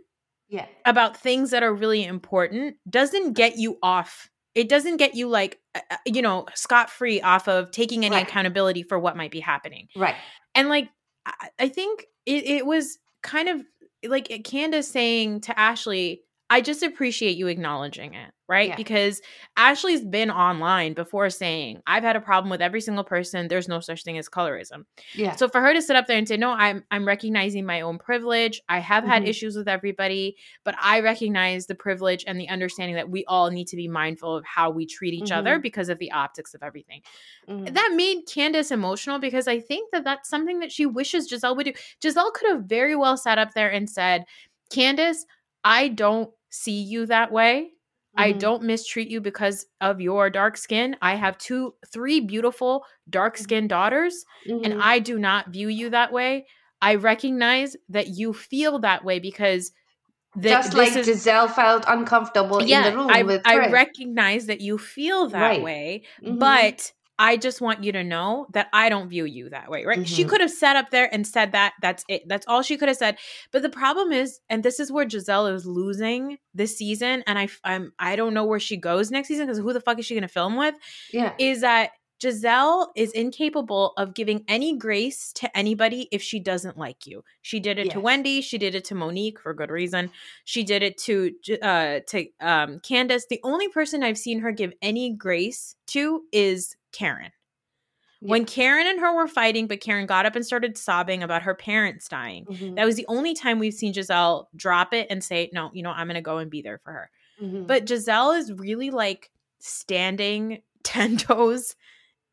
Yeah. about things that are really important doesn't get you off. It doesn't get you like you know scot free off of taking any Right. accountability for what might be happening. Right. And like I, I think it, it was kind of like Candace saying to Ashley, I just appreciate you acknowledging it, right? Yeah. Because Ashley's been online before saying, I've had a problem with every single person. There's no such thing as colorism. Yeah. So for her to sit up there and say, "No, I'm I'm recognizing my own privilege. I have had Mhm. issues with everybody, but I recognize the privilege and the understanding that we all need to be mindful of how we treat each other Mhm. because of the optics of everything." Mhm. That made Candace emotional because I think that that's something that she wishes Gizelle would do. Gizelle could have very well sat up there and said, "Candace, I don't see you that way." I Mhm. don't mistreat you because of your dark skin. I have two, three beautiful dark skinned daughters and Mhm. I do not view you that way. I recognize that you feel that way because the, Just like is, Gizelle felt uncomfortable in yeah, the room I, with I recognize that you feel that Right. way, Mhm. but I just want you to know that I don't view you that way, right? She Mhm. could have sat up there and said that. That's it. That's all she could have said. But the problem is, and this is where Gizelle is losing this season, and I, I'm, I don't know where she goes next season because who the fuck is she going to film with? yeah. is that Gizelle is incapable of giving any grace to anybody if she doesn't like you. She did it to Wendy. She did it to Monique for good reason. She did it to uh, to um, Candace. The only person I've seen her give any grace to is Karen. When Karen and her were fighting, but Karen got up and started sobbing about her parents dying. Mhm. That was the only time we've seen Gizelle drop it and say, "No, you know, I'm going to go and be there for her." Mhm. But Gizelle is really like standing 10 toes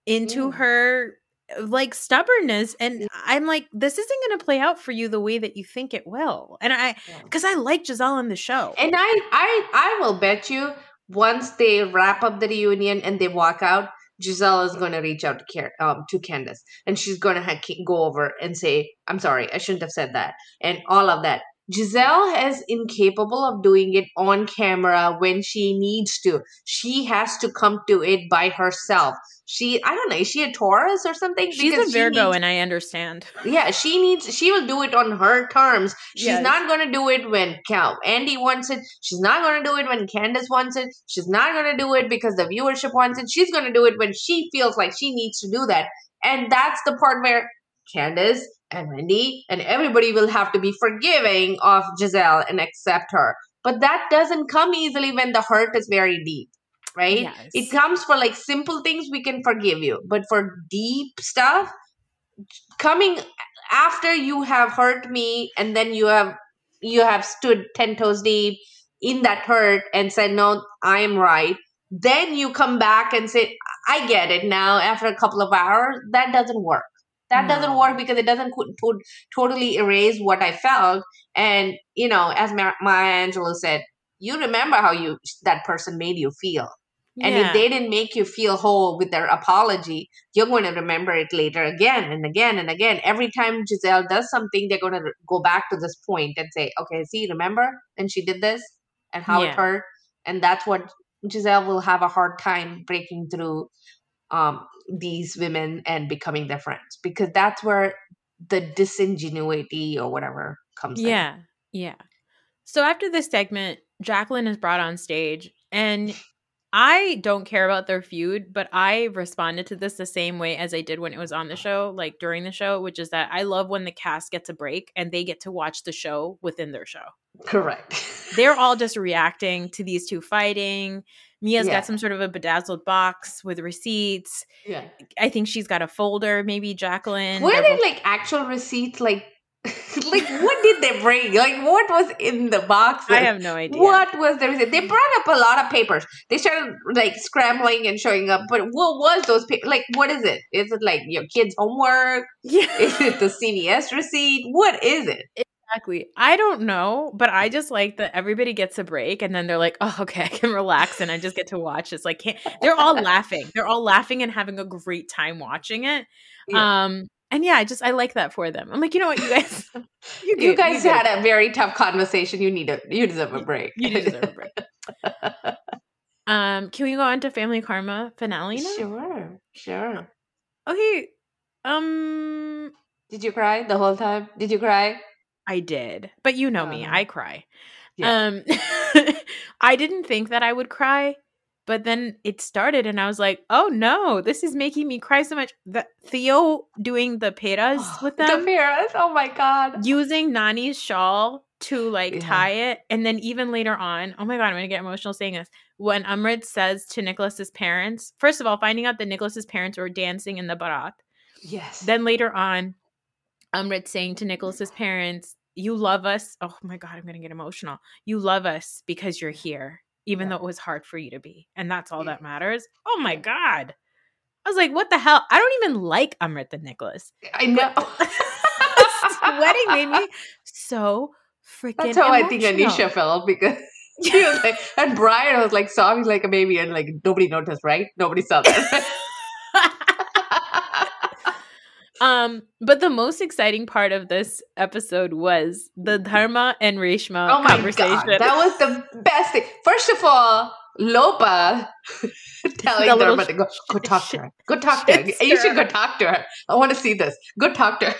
into Yeah. her like stubbornness and I'm like this isn't going to play out for you the way that you think it will. And I Yeah. cuz I like Gizelle on the show. And I, I, I will bet you once they wrap up the reunion and they walk out, Gizelle is going to reach out to Car- um, to Candace, and she's going to ha- go over and say, "I'm sorry, I shouldn't have said that," and all of that. Gizelle is incapable of doing it on camera when she needs to. She has to come to it by herself. She, I don't know, is she a Taurus or something? She's Because a she Virgo needs- and I understand. yeah, she needs. She will do it on her terms. She's Yes. not going to do it when Cal Andy wants it. She's not going to do it when Candace wants it. She's not going to do it because the viewership wants it. She's going to do it when she feels like she needs to do that. And that's the part where Candace and Wendy and everybody will have to be forgiving of Gizelle and accept her. But that doesn't come easily when the hurt is very deep, right? Yes. It comes for like simple things we can forgive you, but for deep stuff, coming after you have hurt me and then you have you have stood 10 toes deep in that hurt and said no i'm right then you come back and say i get it now after a couple of hours that doesn't work that doesn't work because it doesn't to- totally erase what i felt and you know as Ma- maya angelou said you remember how you that person made you feel and if they didn't make you feel whole with their apology, you're going to remember it later again and again and again. Every time Gizelle does something, they're going to go back to this point and say, okay, see, remember? And she did this and how Yeah. it hurt. And that's what Gizelle will have a hard time breaking through um, these women and becoming their friends because that's where the disingenuity or whatever comes in. Yeah. Yeah. So after this segment, Jacqueline is brought on stage and I don't care about their feud, but I responded to this the same way as I did when it was on the show, like during the show, which is that I love when the cast gets a break and they get to watch the show within their show. Correct. They're all just reacting to these two fighting. Mia's Yeah. got some sort of a bedazzled box with receipts. yeah. I think she's got a folder, maybe Jacqueline. Were they both- like actual receipts? Like, like what did they bring? Like, what was in the box? I have no idea. What was the receipt? They mm. brought up a lot of papers. They started like scrambling and showing up. But what was those papers? Like, what is it? Is it like your kid's homework? Yeah. Is it the CVS receipt? What is it? Exactly. I don't know, but I just like that everybody gets a break and then they're like, oh, okay, I can relax and I just get to watch this. Like, can't, they're all laughing. They're all laughing and having a great time watching it. Yeah. Um, and yeah, I just I like that for them. I'm like, you know what, you guys, you, You guys good. had a very tough conversation. You need a you deserve a break. you deserve a break. Um, can we go on to Family Karma finale now? sure, sure. Okay. Um, Did you cry the whole time? Did you cry? I did, but you know me, Uh-huh. I cry. Yeah. Um, I didn't think that I would cry, but then it started, and I was like, "Oh no, this is making me cry so much." The Theo doing the pheras with them. the parents. Oh my god. using Nani's shawl to like Yeah. tie it, and then even later on, oh my god, I'm gonna get emotional saying this. When Amrit says to Nicholas's parents, first of all, finding out that Nicholas's parents were dancing in the barat, Yes. then later on, Amrit saying to Nicholas's parents, "You love us." Oh my god, I'm gonna get emotional. You love us because you're here, even Yeah. though it was hard for you to be, and that's all Yeah. that mm. matters. Oh my god, I was like, "What the hell?" I don't even like Amrit and Nicholas. I know. Wedding made me so freaking. That's how I think. Anisha felt because she was like, and Brian was like sobbing like a baby, and like nobody noticed, right? Nobody saw that. Um, but the most exciting part of this episode was the Dharma and Reshma oh my conversation. god, that was the best thing. First of all, Lopa telling The her little about the go, go talk to her. Go talk to her. You should go talk to her. I want to see this. Go talk to her.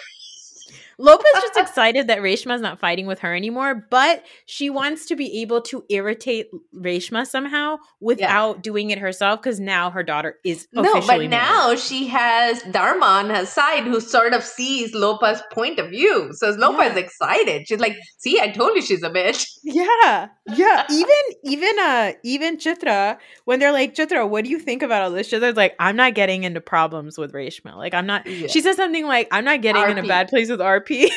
Lopa's just excited that Reshma's not fighting with her anymore, but she wants to be able to irritate Reshma somehow without doing it herself because now her daughter is No, but married. now she has Dharma on her side who sort of sees Lopa's point of view. So Lopa is Yeah. excited. She's like, see, I told you she's a bitch. Yeah, yeah. Even even uh even Chitra, when they're like, Chitra, what do you think about all this? Chitra's like, I'm not getting into problems with Reshma. Like I'm not Yeah. she says something like, I'm not getting in a bad place with RP. it's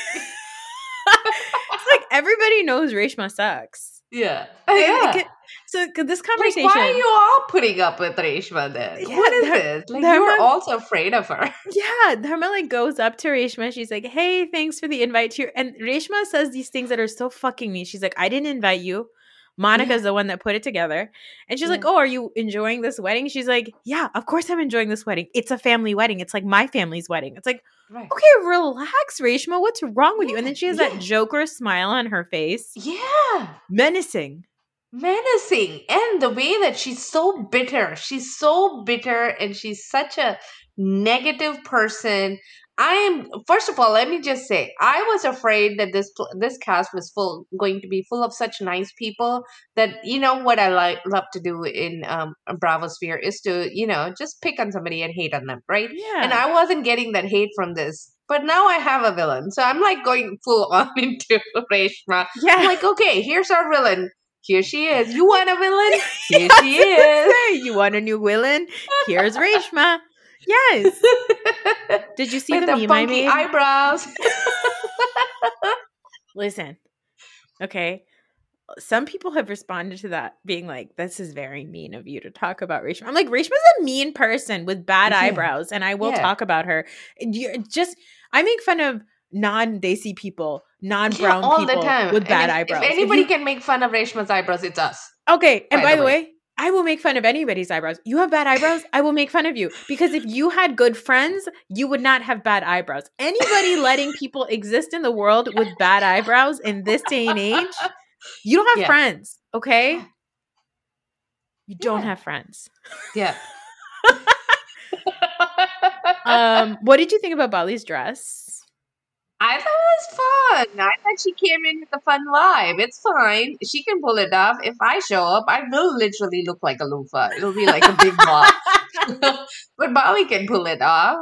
like everybody knows Reshma sucks. Yeah. Like, yeah. it- So 'cause this Like, conversation why are you all putting up with Reshma then? Yeah, what is Dhar- this? Like, Dharma- you're also afraid of her. Yeah, Dharma like goes up to Reshma. She's like, "Hey, thanks for the invite to your." And Reshma says these things that are so fucking me. She's like, "I didn't invite you. Monica's the one that put it together." And she's like, "Oh, are you enjoying this wedding?" She's like, "Yeah, of course I'm enjoying this wedding. It's a family wedding. It's like my family's wedding." It's like, Right. okay, relax, Reshma. What's wrong with you? And then she has Yeah. that Joker smile on her face, Yeah. menacing. Menacing. And the way that she's so bitter. She's so bitter and she's such a negative person. I am first of all, let me just say, I was afraid that this this cast was full going to be full of such nice people that you know what I like love to do in um Bravo Sphere is to, you know, just pick on somebody and hate on them, right? Yeah, And I wasn't getting that hate from this. But now I have a villain. So I'm like going full on into Reshma. yeah. I'm like, okay, here's our villain. Here she is. You want a villain? Here she is. Hey, you want a new villain? Here's Reshma. Yes. Did you see With the, the I funky made? eyebrows. Listen, okay. Some people have responded to that being like, "This is very mean of you to talk about Reshma." I'm like, Reshma's a mean person with bad Yeah. eyebrows, and I will Yeah. talk about her. You just, I make fun of non-Desi people, non-brown all people the time. with bad if, eyebrows. If If anybody you- can make fun of Reshma's eyebrows, it's us. okay, and by by, the the way. way. I will make fun of anybody's eyebrows. You have bad eyebrows, I will make fun of you. Because if you had good friends, you would not have bad eyebrows. Anybody letting people exist in the world with bad eyebrows in this day and age, you don't have Yeah. friends, okay? You don't Yeah. have friends. Yeah. Um, what did you think about Bali's dress? I thought it was fun. I thought she came in with a fun vibe. It's fine. She can pull it off. If I show up, I will literally look like a loofah. It'll be like a big block. but Bali can pull it off.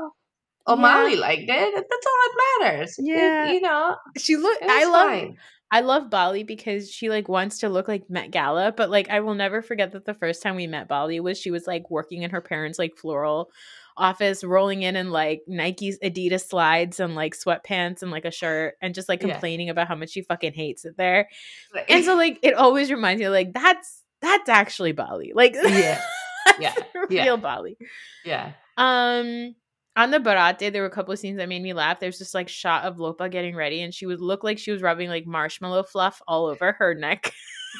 Oh, O'Malley liked it. That's all that matters. It- Yeah. you know, She look it I love fine. I love Bali because she like wants to look like Met Gala, but like I will never forget that the first time we met Bali was she was like working in her parents' like floral office, rolling in in like Nike's Adidas slides and like sweatpants and like a shirt and just like Yeah. complaining about how much she fucking hates it there. Like- And so like it always reminds me like that's that's actually Bali. Like Yeah. Yeah. real Yeah. Bali. yeah. Um on the barat, there were a couple of scenes that made me laugh. There's this like shot of Lopa getting ready, and she would look like she was rubbing like marshmallow fluff all over her neck.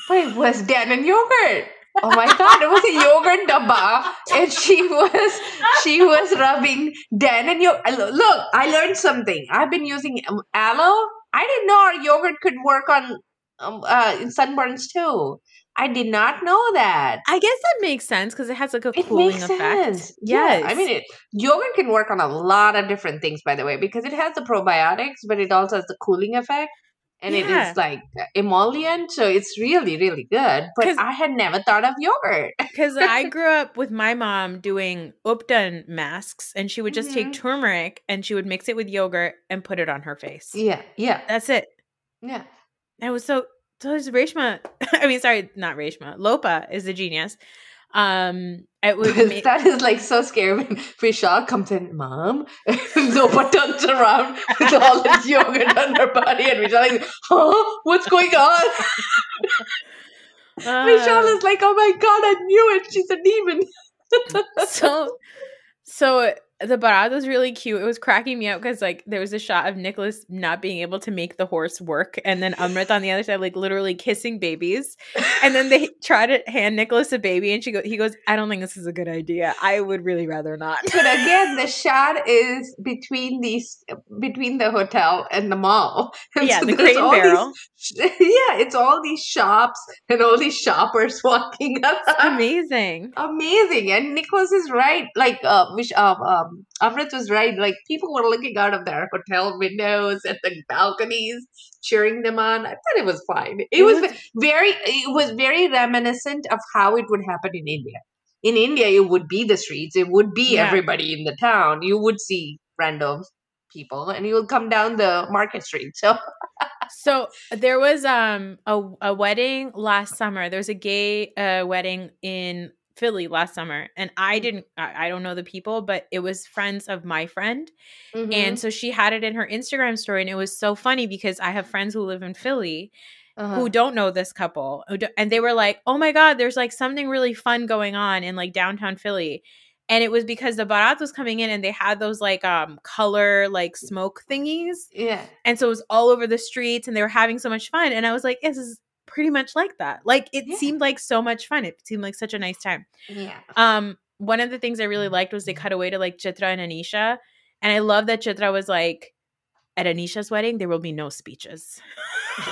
Wait, was Dan in yogurt. Oh my god, it was a yogurt dabba, and she was she was rubbing Dan and you. Look, I learned something. I've been using um, aloe. I didn't know our yogurt could work on um, uh, in sunburns too. I did not know that. I guess that makes sense because it has like a It cooling effect. Yes. Yeah, I mean, it, yogurt can work on a lot of different things, by the way, because it has the probiotics, but it also has the cooling effect, and it Yeah. is like emollient, so it's really, really good. but I had never thought of yogurt. Because I grew up with my mom doing ubtan masks, and she would just take Mhm. turmeric and she would mix it with yogurt and put it on her face. yeah, yeah, That's it. yeah. It was so. So is Reshma. I mean, sorry, not Reshma. Lopa is a genius. Um, it would. But ma- that is like so scary when Vishal comes in, Mom. Nova turns around with all this yogurt on her body, and Vishal is, huh? What's going on? Uh, is like, oh my god, I knew it. She's a demon. so so the Barat was really cute. It was cracking me up because like there was a shot of Nicholas not being able to make the horse work, and then Amrit on the other side, like literally kissing babies. And then they try to hand Nicholas a baby, and she go he goes, I don't think this is a good idea. I would really rather not. But again, the shot is between these, between the hotel and the mall. And yeah, so the crate and these- barrel. yeah, it's all these shops and all these shoppers walking up. Amazing. amazing and nicholas is right like uh which um um amrit was right. Like people were looking out of their hotel windows at the balconies cheering them on. I thought it was fine. It, It was, was- very it was very reminiscent of how it would happen in india. In india it would be the streets. It would be Yeah. everybody in the town. You would see random people and you would come down the market street. So So there was um a a wedding last summer. There was a gay uh, wedding in Philly last summer, and I didn't. I, I don't know the people, but it was friends of my friend, Mm-hmm. and so she had it in her Instagram story, and it was so funny because I have friends who live in Philly uh-huh. who don't know this couple, and they were like, "Oh my god, there's like something really fun going on in like downtown Philly." And it was because the Barat was coming in and they had those like um color like smoke thingies. yeah And so it was all over the streets and they were having so much fun. And I was like, this is pretty much like that. Like it Yeah. seemed like so much fun. It seemed like such a nice time. yeah Um, one of the things I really liked was they cut away to like Chitra and Anisha. And I love that Chitra was like, at Anisha's wedding, there will be no speeches.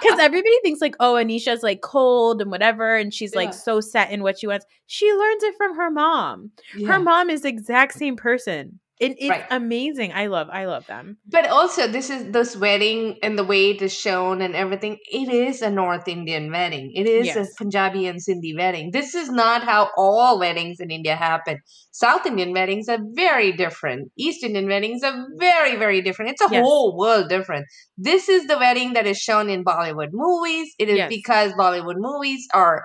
Because everybody thinks like, oh, Anisha's like cold and whatever, and she's like so set in what she wants. She learns it from her mom. Yeah. Her mom is the exact same person. It, it's Right. amazing. I love, I love them. But also, this is this wedding and the way it is shown and everything. It is a North Indian wedding. It is Yes. a Punjabi and Sindhi wedding. This is not how all weddings in India happen. South Indian weddings are very different. East Indian weddings are very, very different. It's a Yes. whole world different. This is the wedding that is shown in Bollywood movies. It is Yes. because Bollywood movies are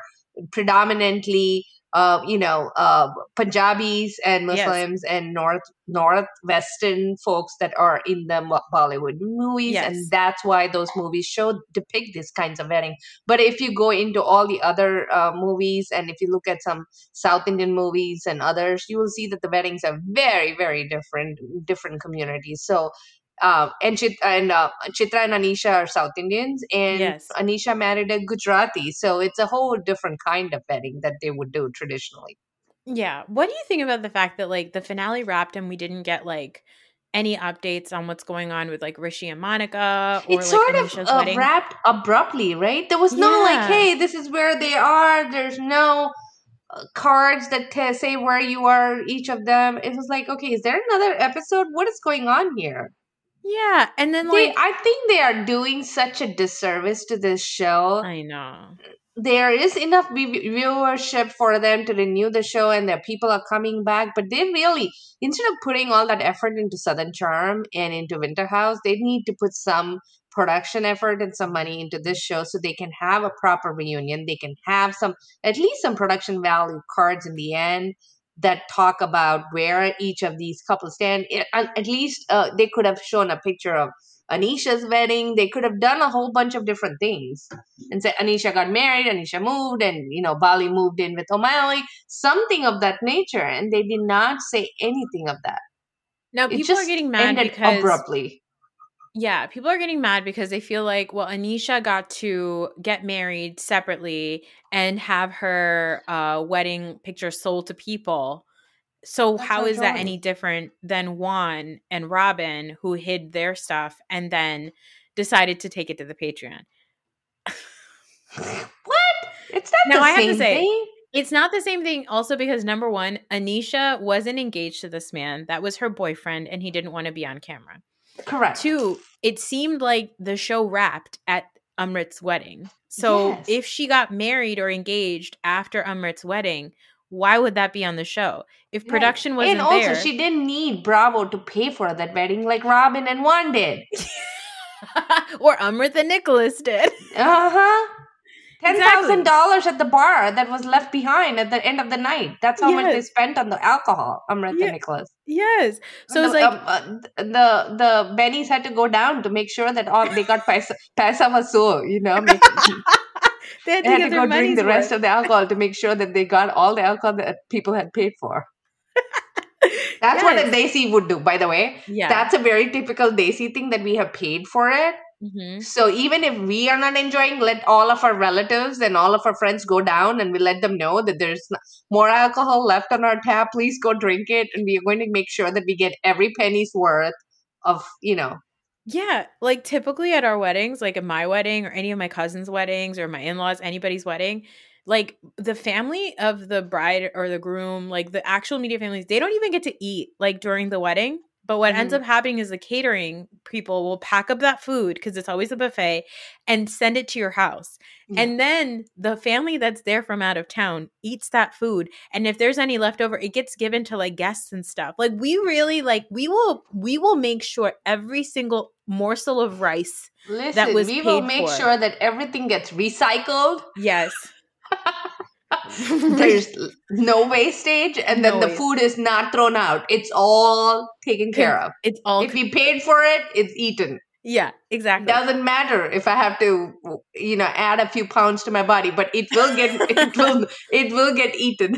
predominantly uh, you know, uh, Punjabis and Yes. Muslims and North Northwestern folks that are in the Bollywood movies, Yes. and that's why those movies show depict these kinds of wedding. But if you go into all the other uh, movies, and if you look at some South Indian movies and others, you will see that the weddings are very, very different, different communities. So. Uh, and Chit- and uh, Chitra and Anisha are South Indians, and Yes. Anisha married a Gujarati, so it's a whole different kind of wedding that they would do traditionally. Yeah. What do you think about the fact that like the finale wrapped and we didn't get like any updates on what's going on with like Rishi and Monica or like sort of uh, wrapped abruptly, right? There was no like, hey, this is where they are. There's no uh, cards that t- say where you are, each of them. It was like, okay, is there another episode? What is going on here? Yeah. And then They, like I think they are doing such a disservice to this show. I know. there is enough viewership for them to renew the show and their people are coming back but they really instead of putting all that effort into southern charm and into winter house they need to put some production effort and some money into this show so they can have a proper reunion they can have some at least some production value cards in the end that talk about where each of these couples stand It- at least uh, they could have shown a picture of anisha's wedding they could have done a whole bunch of different things and said Anisha got married, Anisha moved, and you know Bali moved in with O'Malley, something of that nature, and they did not say anything of that. Now people are getting mad because abruptly. Yeah, people are getting mad because they feel like, well, Anisha got to get married separately and have her uh, wedding picture sold to people. So That's how her that any different than Juan and Robin who hid their stuff and then decided to take it to the Patreon? What? It's not Now the I have to say, thing. It's not the same thing. Also, because number one, Anisha wasn't engaged to this man. That was her boyfriend, and he didn't want to be on camera. Correct. Two, it seemed like the show wrapped at Amrit's wedding. So Yes. if she got married or engaged after Amrit's wedding, why would that be on the show? If Right. production wasn't and also, there, she didn't need Bravo to pay for that wedding like Robin and Juan did. or Amrit and Nicholas did. Uh huh. Ten thousand Exactly. dollars at the bar that was left behind at the end of the night. That's how much they spent on the alcohol. Amrit Yeah. and Nicholas. Yes. So the, it's like um, uh, the the Bennies had to go down to make sure that all they got paisa, paisa vasool, you know. Make, they had they to had to go drink the rest of the alcohol to make sure that they got all the alcohol that people had paid for. That's what a Yes. Desi would do, by the way. Yeah. That's a very typical Desi thing that we have paid for it. Mhm. So even if we are not enjoying, let all of our relatives and all of our friends go down and we let them know that there's more alcohol left on our tap. Please go drink it. And we are going to make sure that we get every penny's worth of, you know, Yeah, like typically at our weddings, like at my wedding or any of my cousins' weddings or my in-laws, anybody's wedding, like the family of the bride or the groom, like the actual media families, they don't even get to eat like during the wedding. But what ends Mhm. up happening is the catering people will pack up that food because it's always a buffet and send it to your house. Yeah. And then the family that's there from out of town eats that food. And if there's any leftover, it gets given to like guests and stuff. Like we really like we will we will make sure every single morsel of rice listen, was we will make for. sure that everything gets recycled. Yes. There's no wastage and then the waste. food is not thrown out. It's all taken care of. It's all If we paid for it, it's eaten. yeah, exactly. doesn't matter if I have to, you know, add a few pounds to my body, but it will get it will it will get eaten.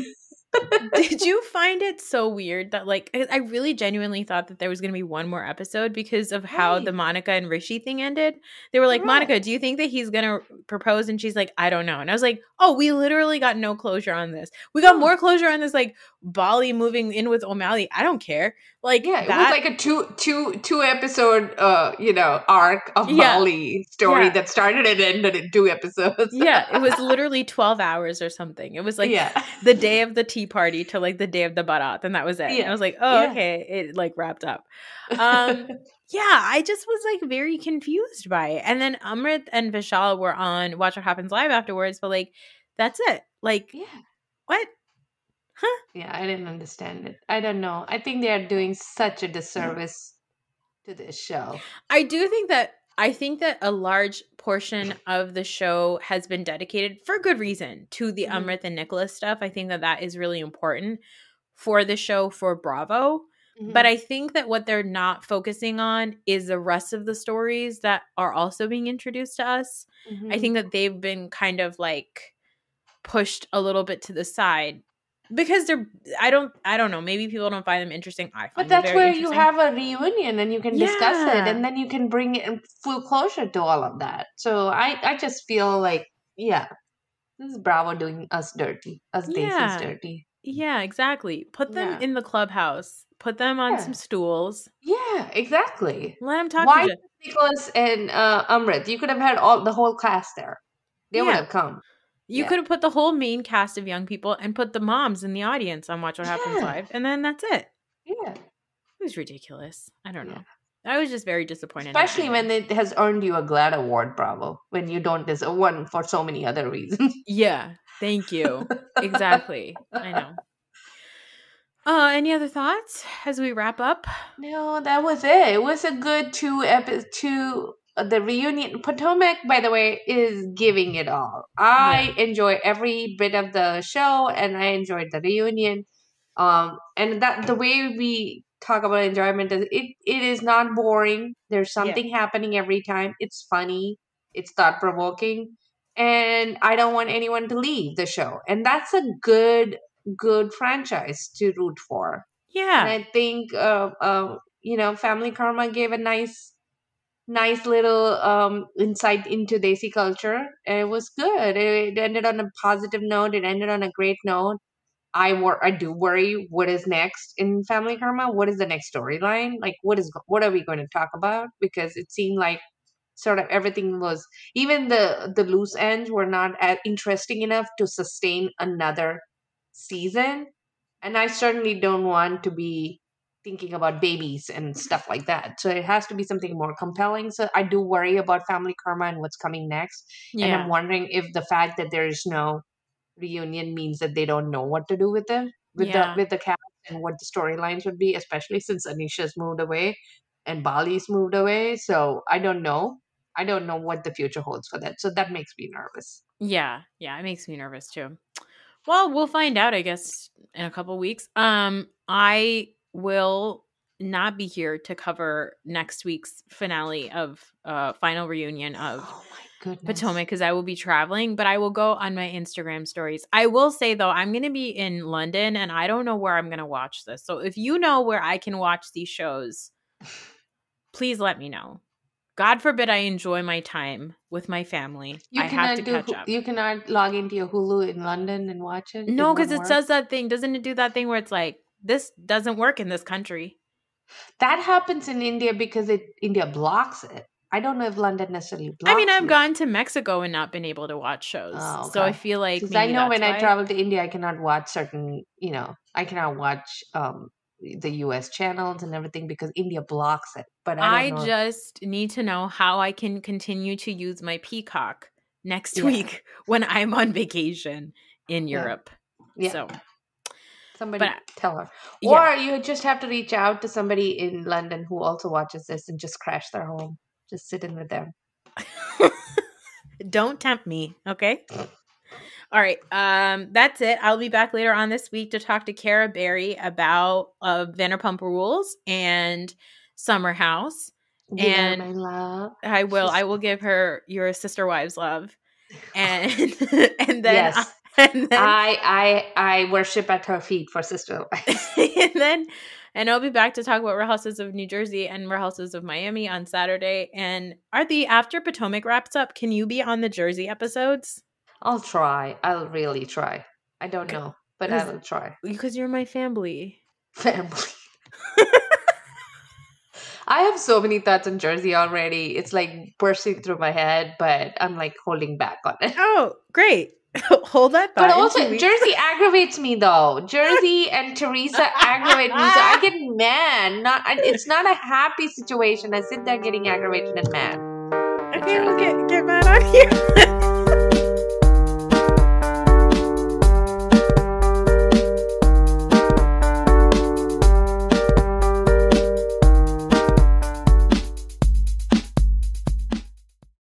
Did you find it so weird that like I really genuinely thought that there was going to be one more episode because of how Right. the Monica and Rishi thing ended? They were like, Right. "Monica, do you think that he's going to propose?" And she's like, "I don't know." And I was like, "Oh, we literally got no closure on this. We got more closure on this like Bali moving in with O'Malley. I don't care." Like Yeah, it that was like a two two two episode uh, you know, arc of Yeah. Bali story Yeah. that started and ended in two episodes. Yeah, it was literally 12 hours or something. It was like yeah. the day of the tea party to like the day of the barat and that was it. And I was like, "Oh, Yeah. okay, it like wrapped up." Um yeah, I just was like very confused by it. And then Amrit and Vishal were on Watch What Happens Live afterwards, but like that's it. Like yeah. what? Yeah, I didn't understand it. I don't know. I think they are doing such a disservice to this show. I do think that I think that a large portion of the show has been dedicated for good reason to the Mhm. Amrit and Nicholas stuff. I think that that is really important for the show for Bravo. But Mhm. I think that what they're not focusing on is the rest of the stories that are also being introduced to us. I Mhm. think that they've been kind of like pushed a little bit to the side because they're I don't I don't know, maybe people don't find them interesting. I find But that's where you have a reunion and you can discuss it and then you can bring it in full closure to all of that. So I, I just feel like, yeah, this is Bravo doing us dirty, us Yeah. Desis dirty. Yeah, exactly. Put them Yeah. in the clubhouse. Put them on Yeah. some stools. Yeah, exactly. Let them talk Why to you. Nicholas and uh, Amrit? You could have had all the whole class there. They would have come. You Yeah. could have put the whole main cast of young people and put the moms in the audience on Watch What Happens Yeah. Live, and then that's it. Yeah. It was ridiculous. I don't Yeah. know. I was just very disappointed. Especially when it has earned you a GLAAD award, Bravo, when you don't deserve one for so many other reasons. Yeah. Thank you. exactly. I know. Uh, any other thoughts as we wrap up? No, that was it. It was a good two epi- two the reunion. Potomac, by the way, is giving it all. I enjoy every bit of the show, and I enjoyed the reunion. Um, and that the way we talk about enjoyment is it it is not boring. There's Yeah. something happening every time. It's funny. It's thought provoking, and I don't want anyone to leave the show. And that's a good good franchise to root for. Yeah. And I think, uh, uh, you know, Family Karma gave a nice, nice little um, insight into Desi culture. It was good. It ended on a positive note. It ended on a great note. I wor- I do worry what is next in Family Karma. What is the next storyline? Like what is what are we going to talk about? Because it seemed like sort of everything was even the the loose ends were not as interesting enough to sustain another season. And I certainly don't want to be thinking about babies and stuff like that. So it has to be something more compelling. So I do worry about family karma and what's coming next. And I'm wondering if the fact that there is no reunion means that they don't know what to do with them with Yeah. the with the cast and what the storylines would be, especially since Anisha's moved away and Bali's moved away. So I don't know. I don't know what the future holds for that. So that makes me nervous. Yeah, yeah, it makes me nervous too. Well, we'll find out, I guess, in a couple weeks. Um, I will not be here to cover next week's finale of uh final reunion of Oh goodness. Potomac because I will be traveling, but I will go on my Instagram stories. I will say though, I'm going to be in London and I don't know where I'm going to watch this. So if you know where I can watch these shows, please let me know. God forbid I enjoy my time with my family. You I have cannot to do. catch up. You cannot log into your Hulu in London and watch it. No, because because it says that thing. Doesn't it do that thing where it's like, this doesn't work in this country? that happens in India because it India blocks it. I don't know if London necessarily blocks. I mean, I've it. gone to Mexico and not been able to watch shows. Oh, So I feel like Because I know when that's I travel to India, I cannot watch certain. You know, I cannot watch um the U.S. channels and everything because India blocks it. But I, I just need to know how I can continue to use my Peacock next Yeah. week when I'm on vacation in Yeah. Europe. Yeah. So, Somebody but- tell her, yeah. or you just have to reach out to somebody in London who also watches this and just crash their home. Just sit in with them. don't tempt me, okay? All right, um, that's it. I'll be back later on this week to talk to Kara Berry about uh, Vanderpump Rules and Summer House. Her And- my love. I will. I will give her your sister wives love, and and then Yes. and then I I I worship at her feet for sister. and then and I'll be back to talk about Houses of New Jersey and Houses of Miami on Saturday. And Aarti, after Potomac wraps up, can you be on the Jersey episodes? I'll try. I'll really try. I don't know, but I will try. Because you're my family. Family. I have so many thoughts on Jersey already. It's like bursting through my head, but I'm like holding back on it. Oh, great. Hold that thought. But also. Jersey aggravates me though. Jersey and Teresa aggravate me, so I get mad. Not, it's not a happy situation. I sit there getting aggravated and mad. Okay, we'll get get mad on here.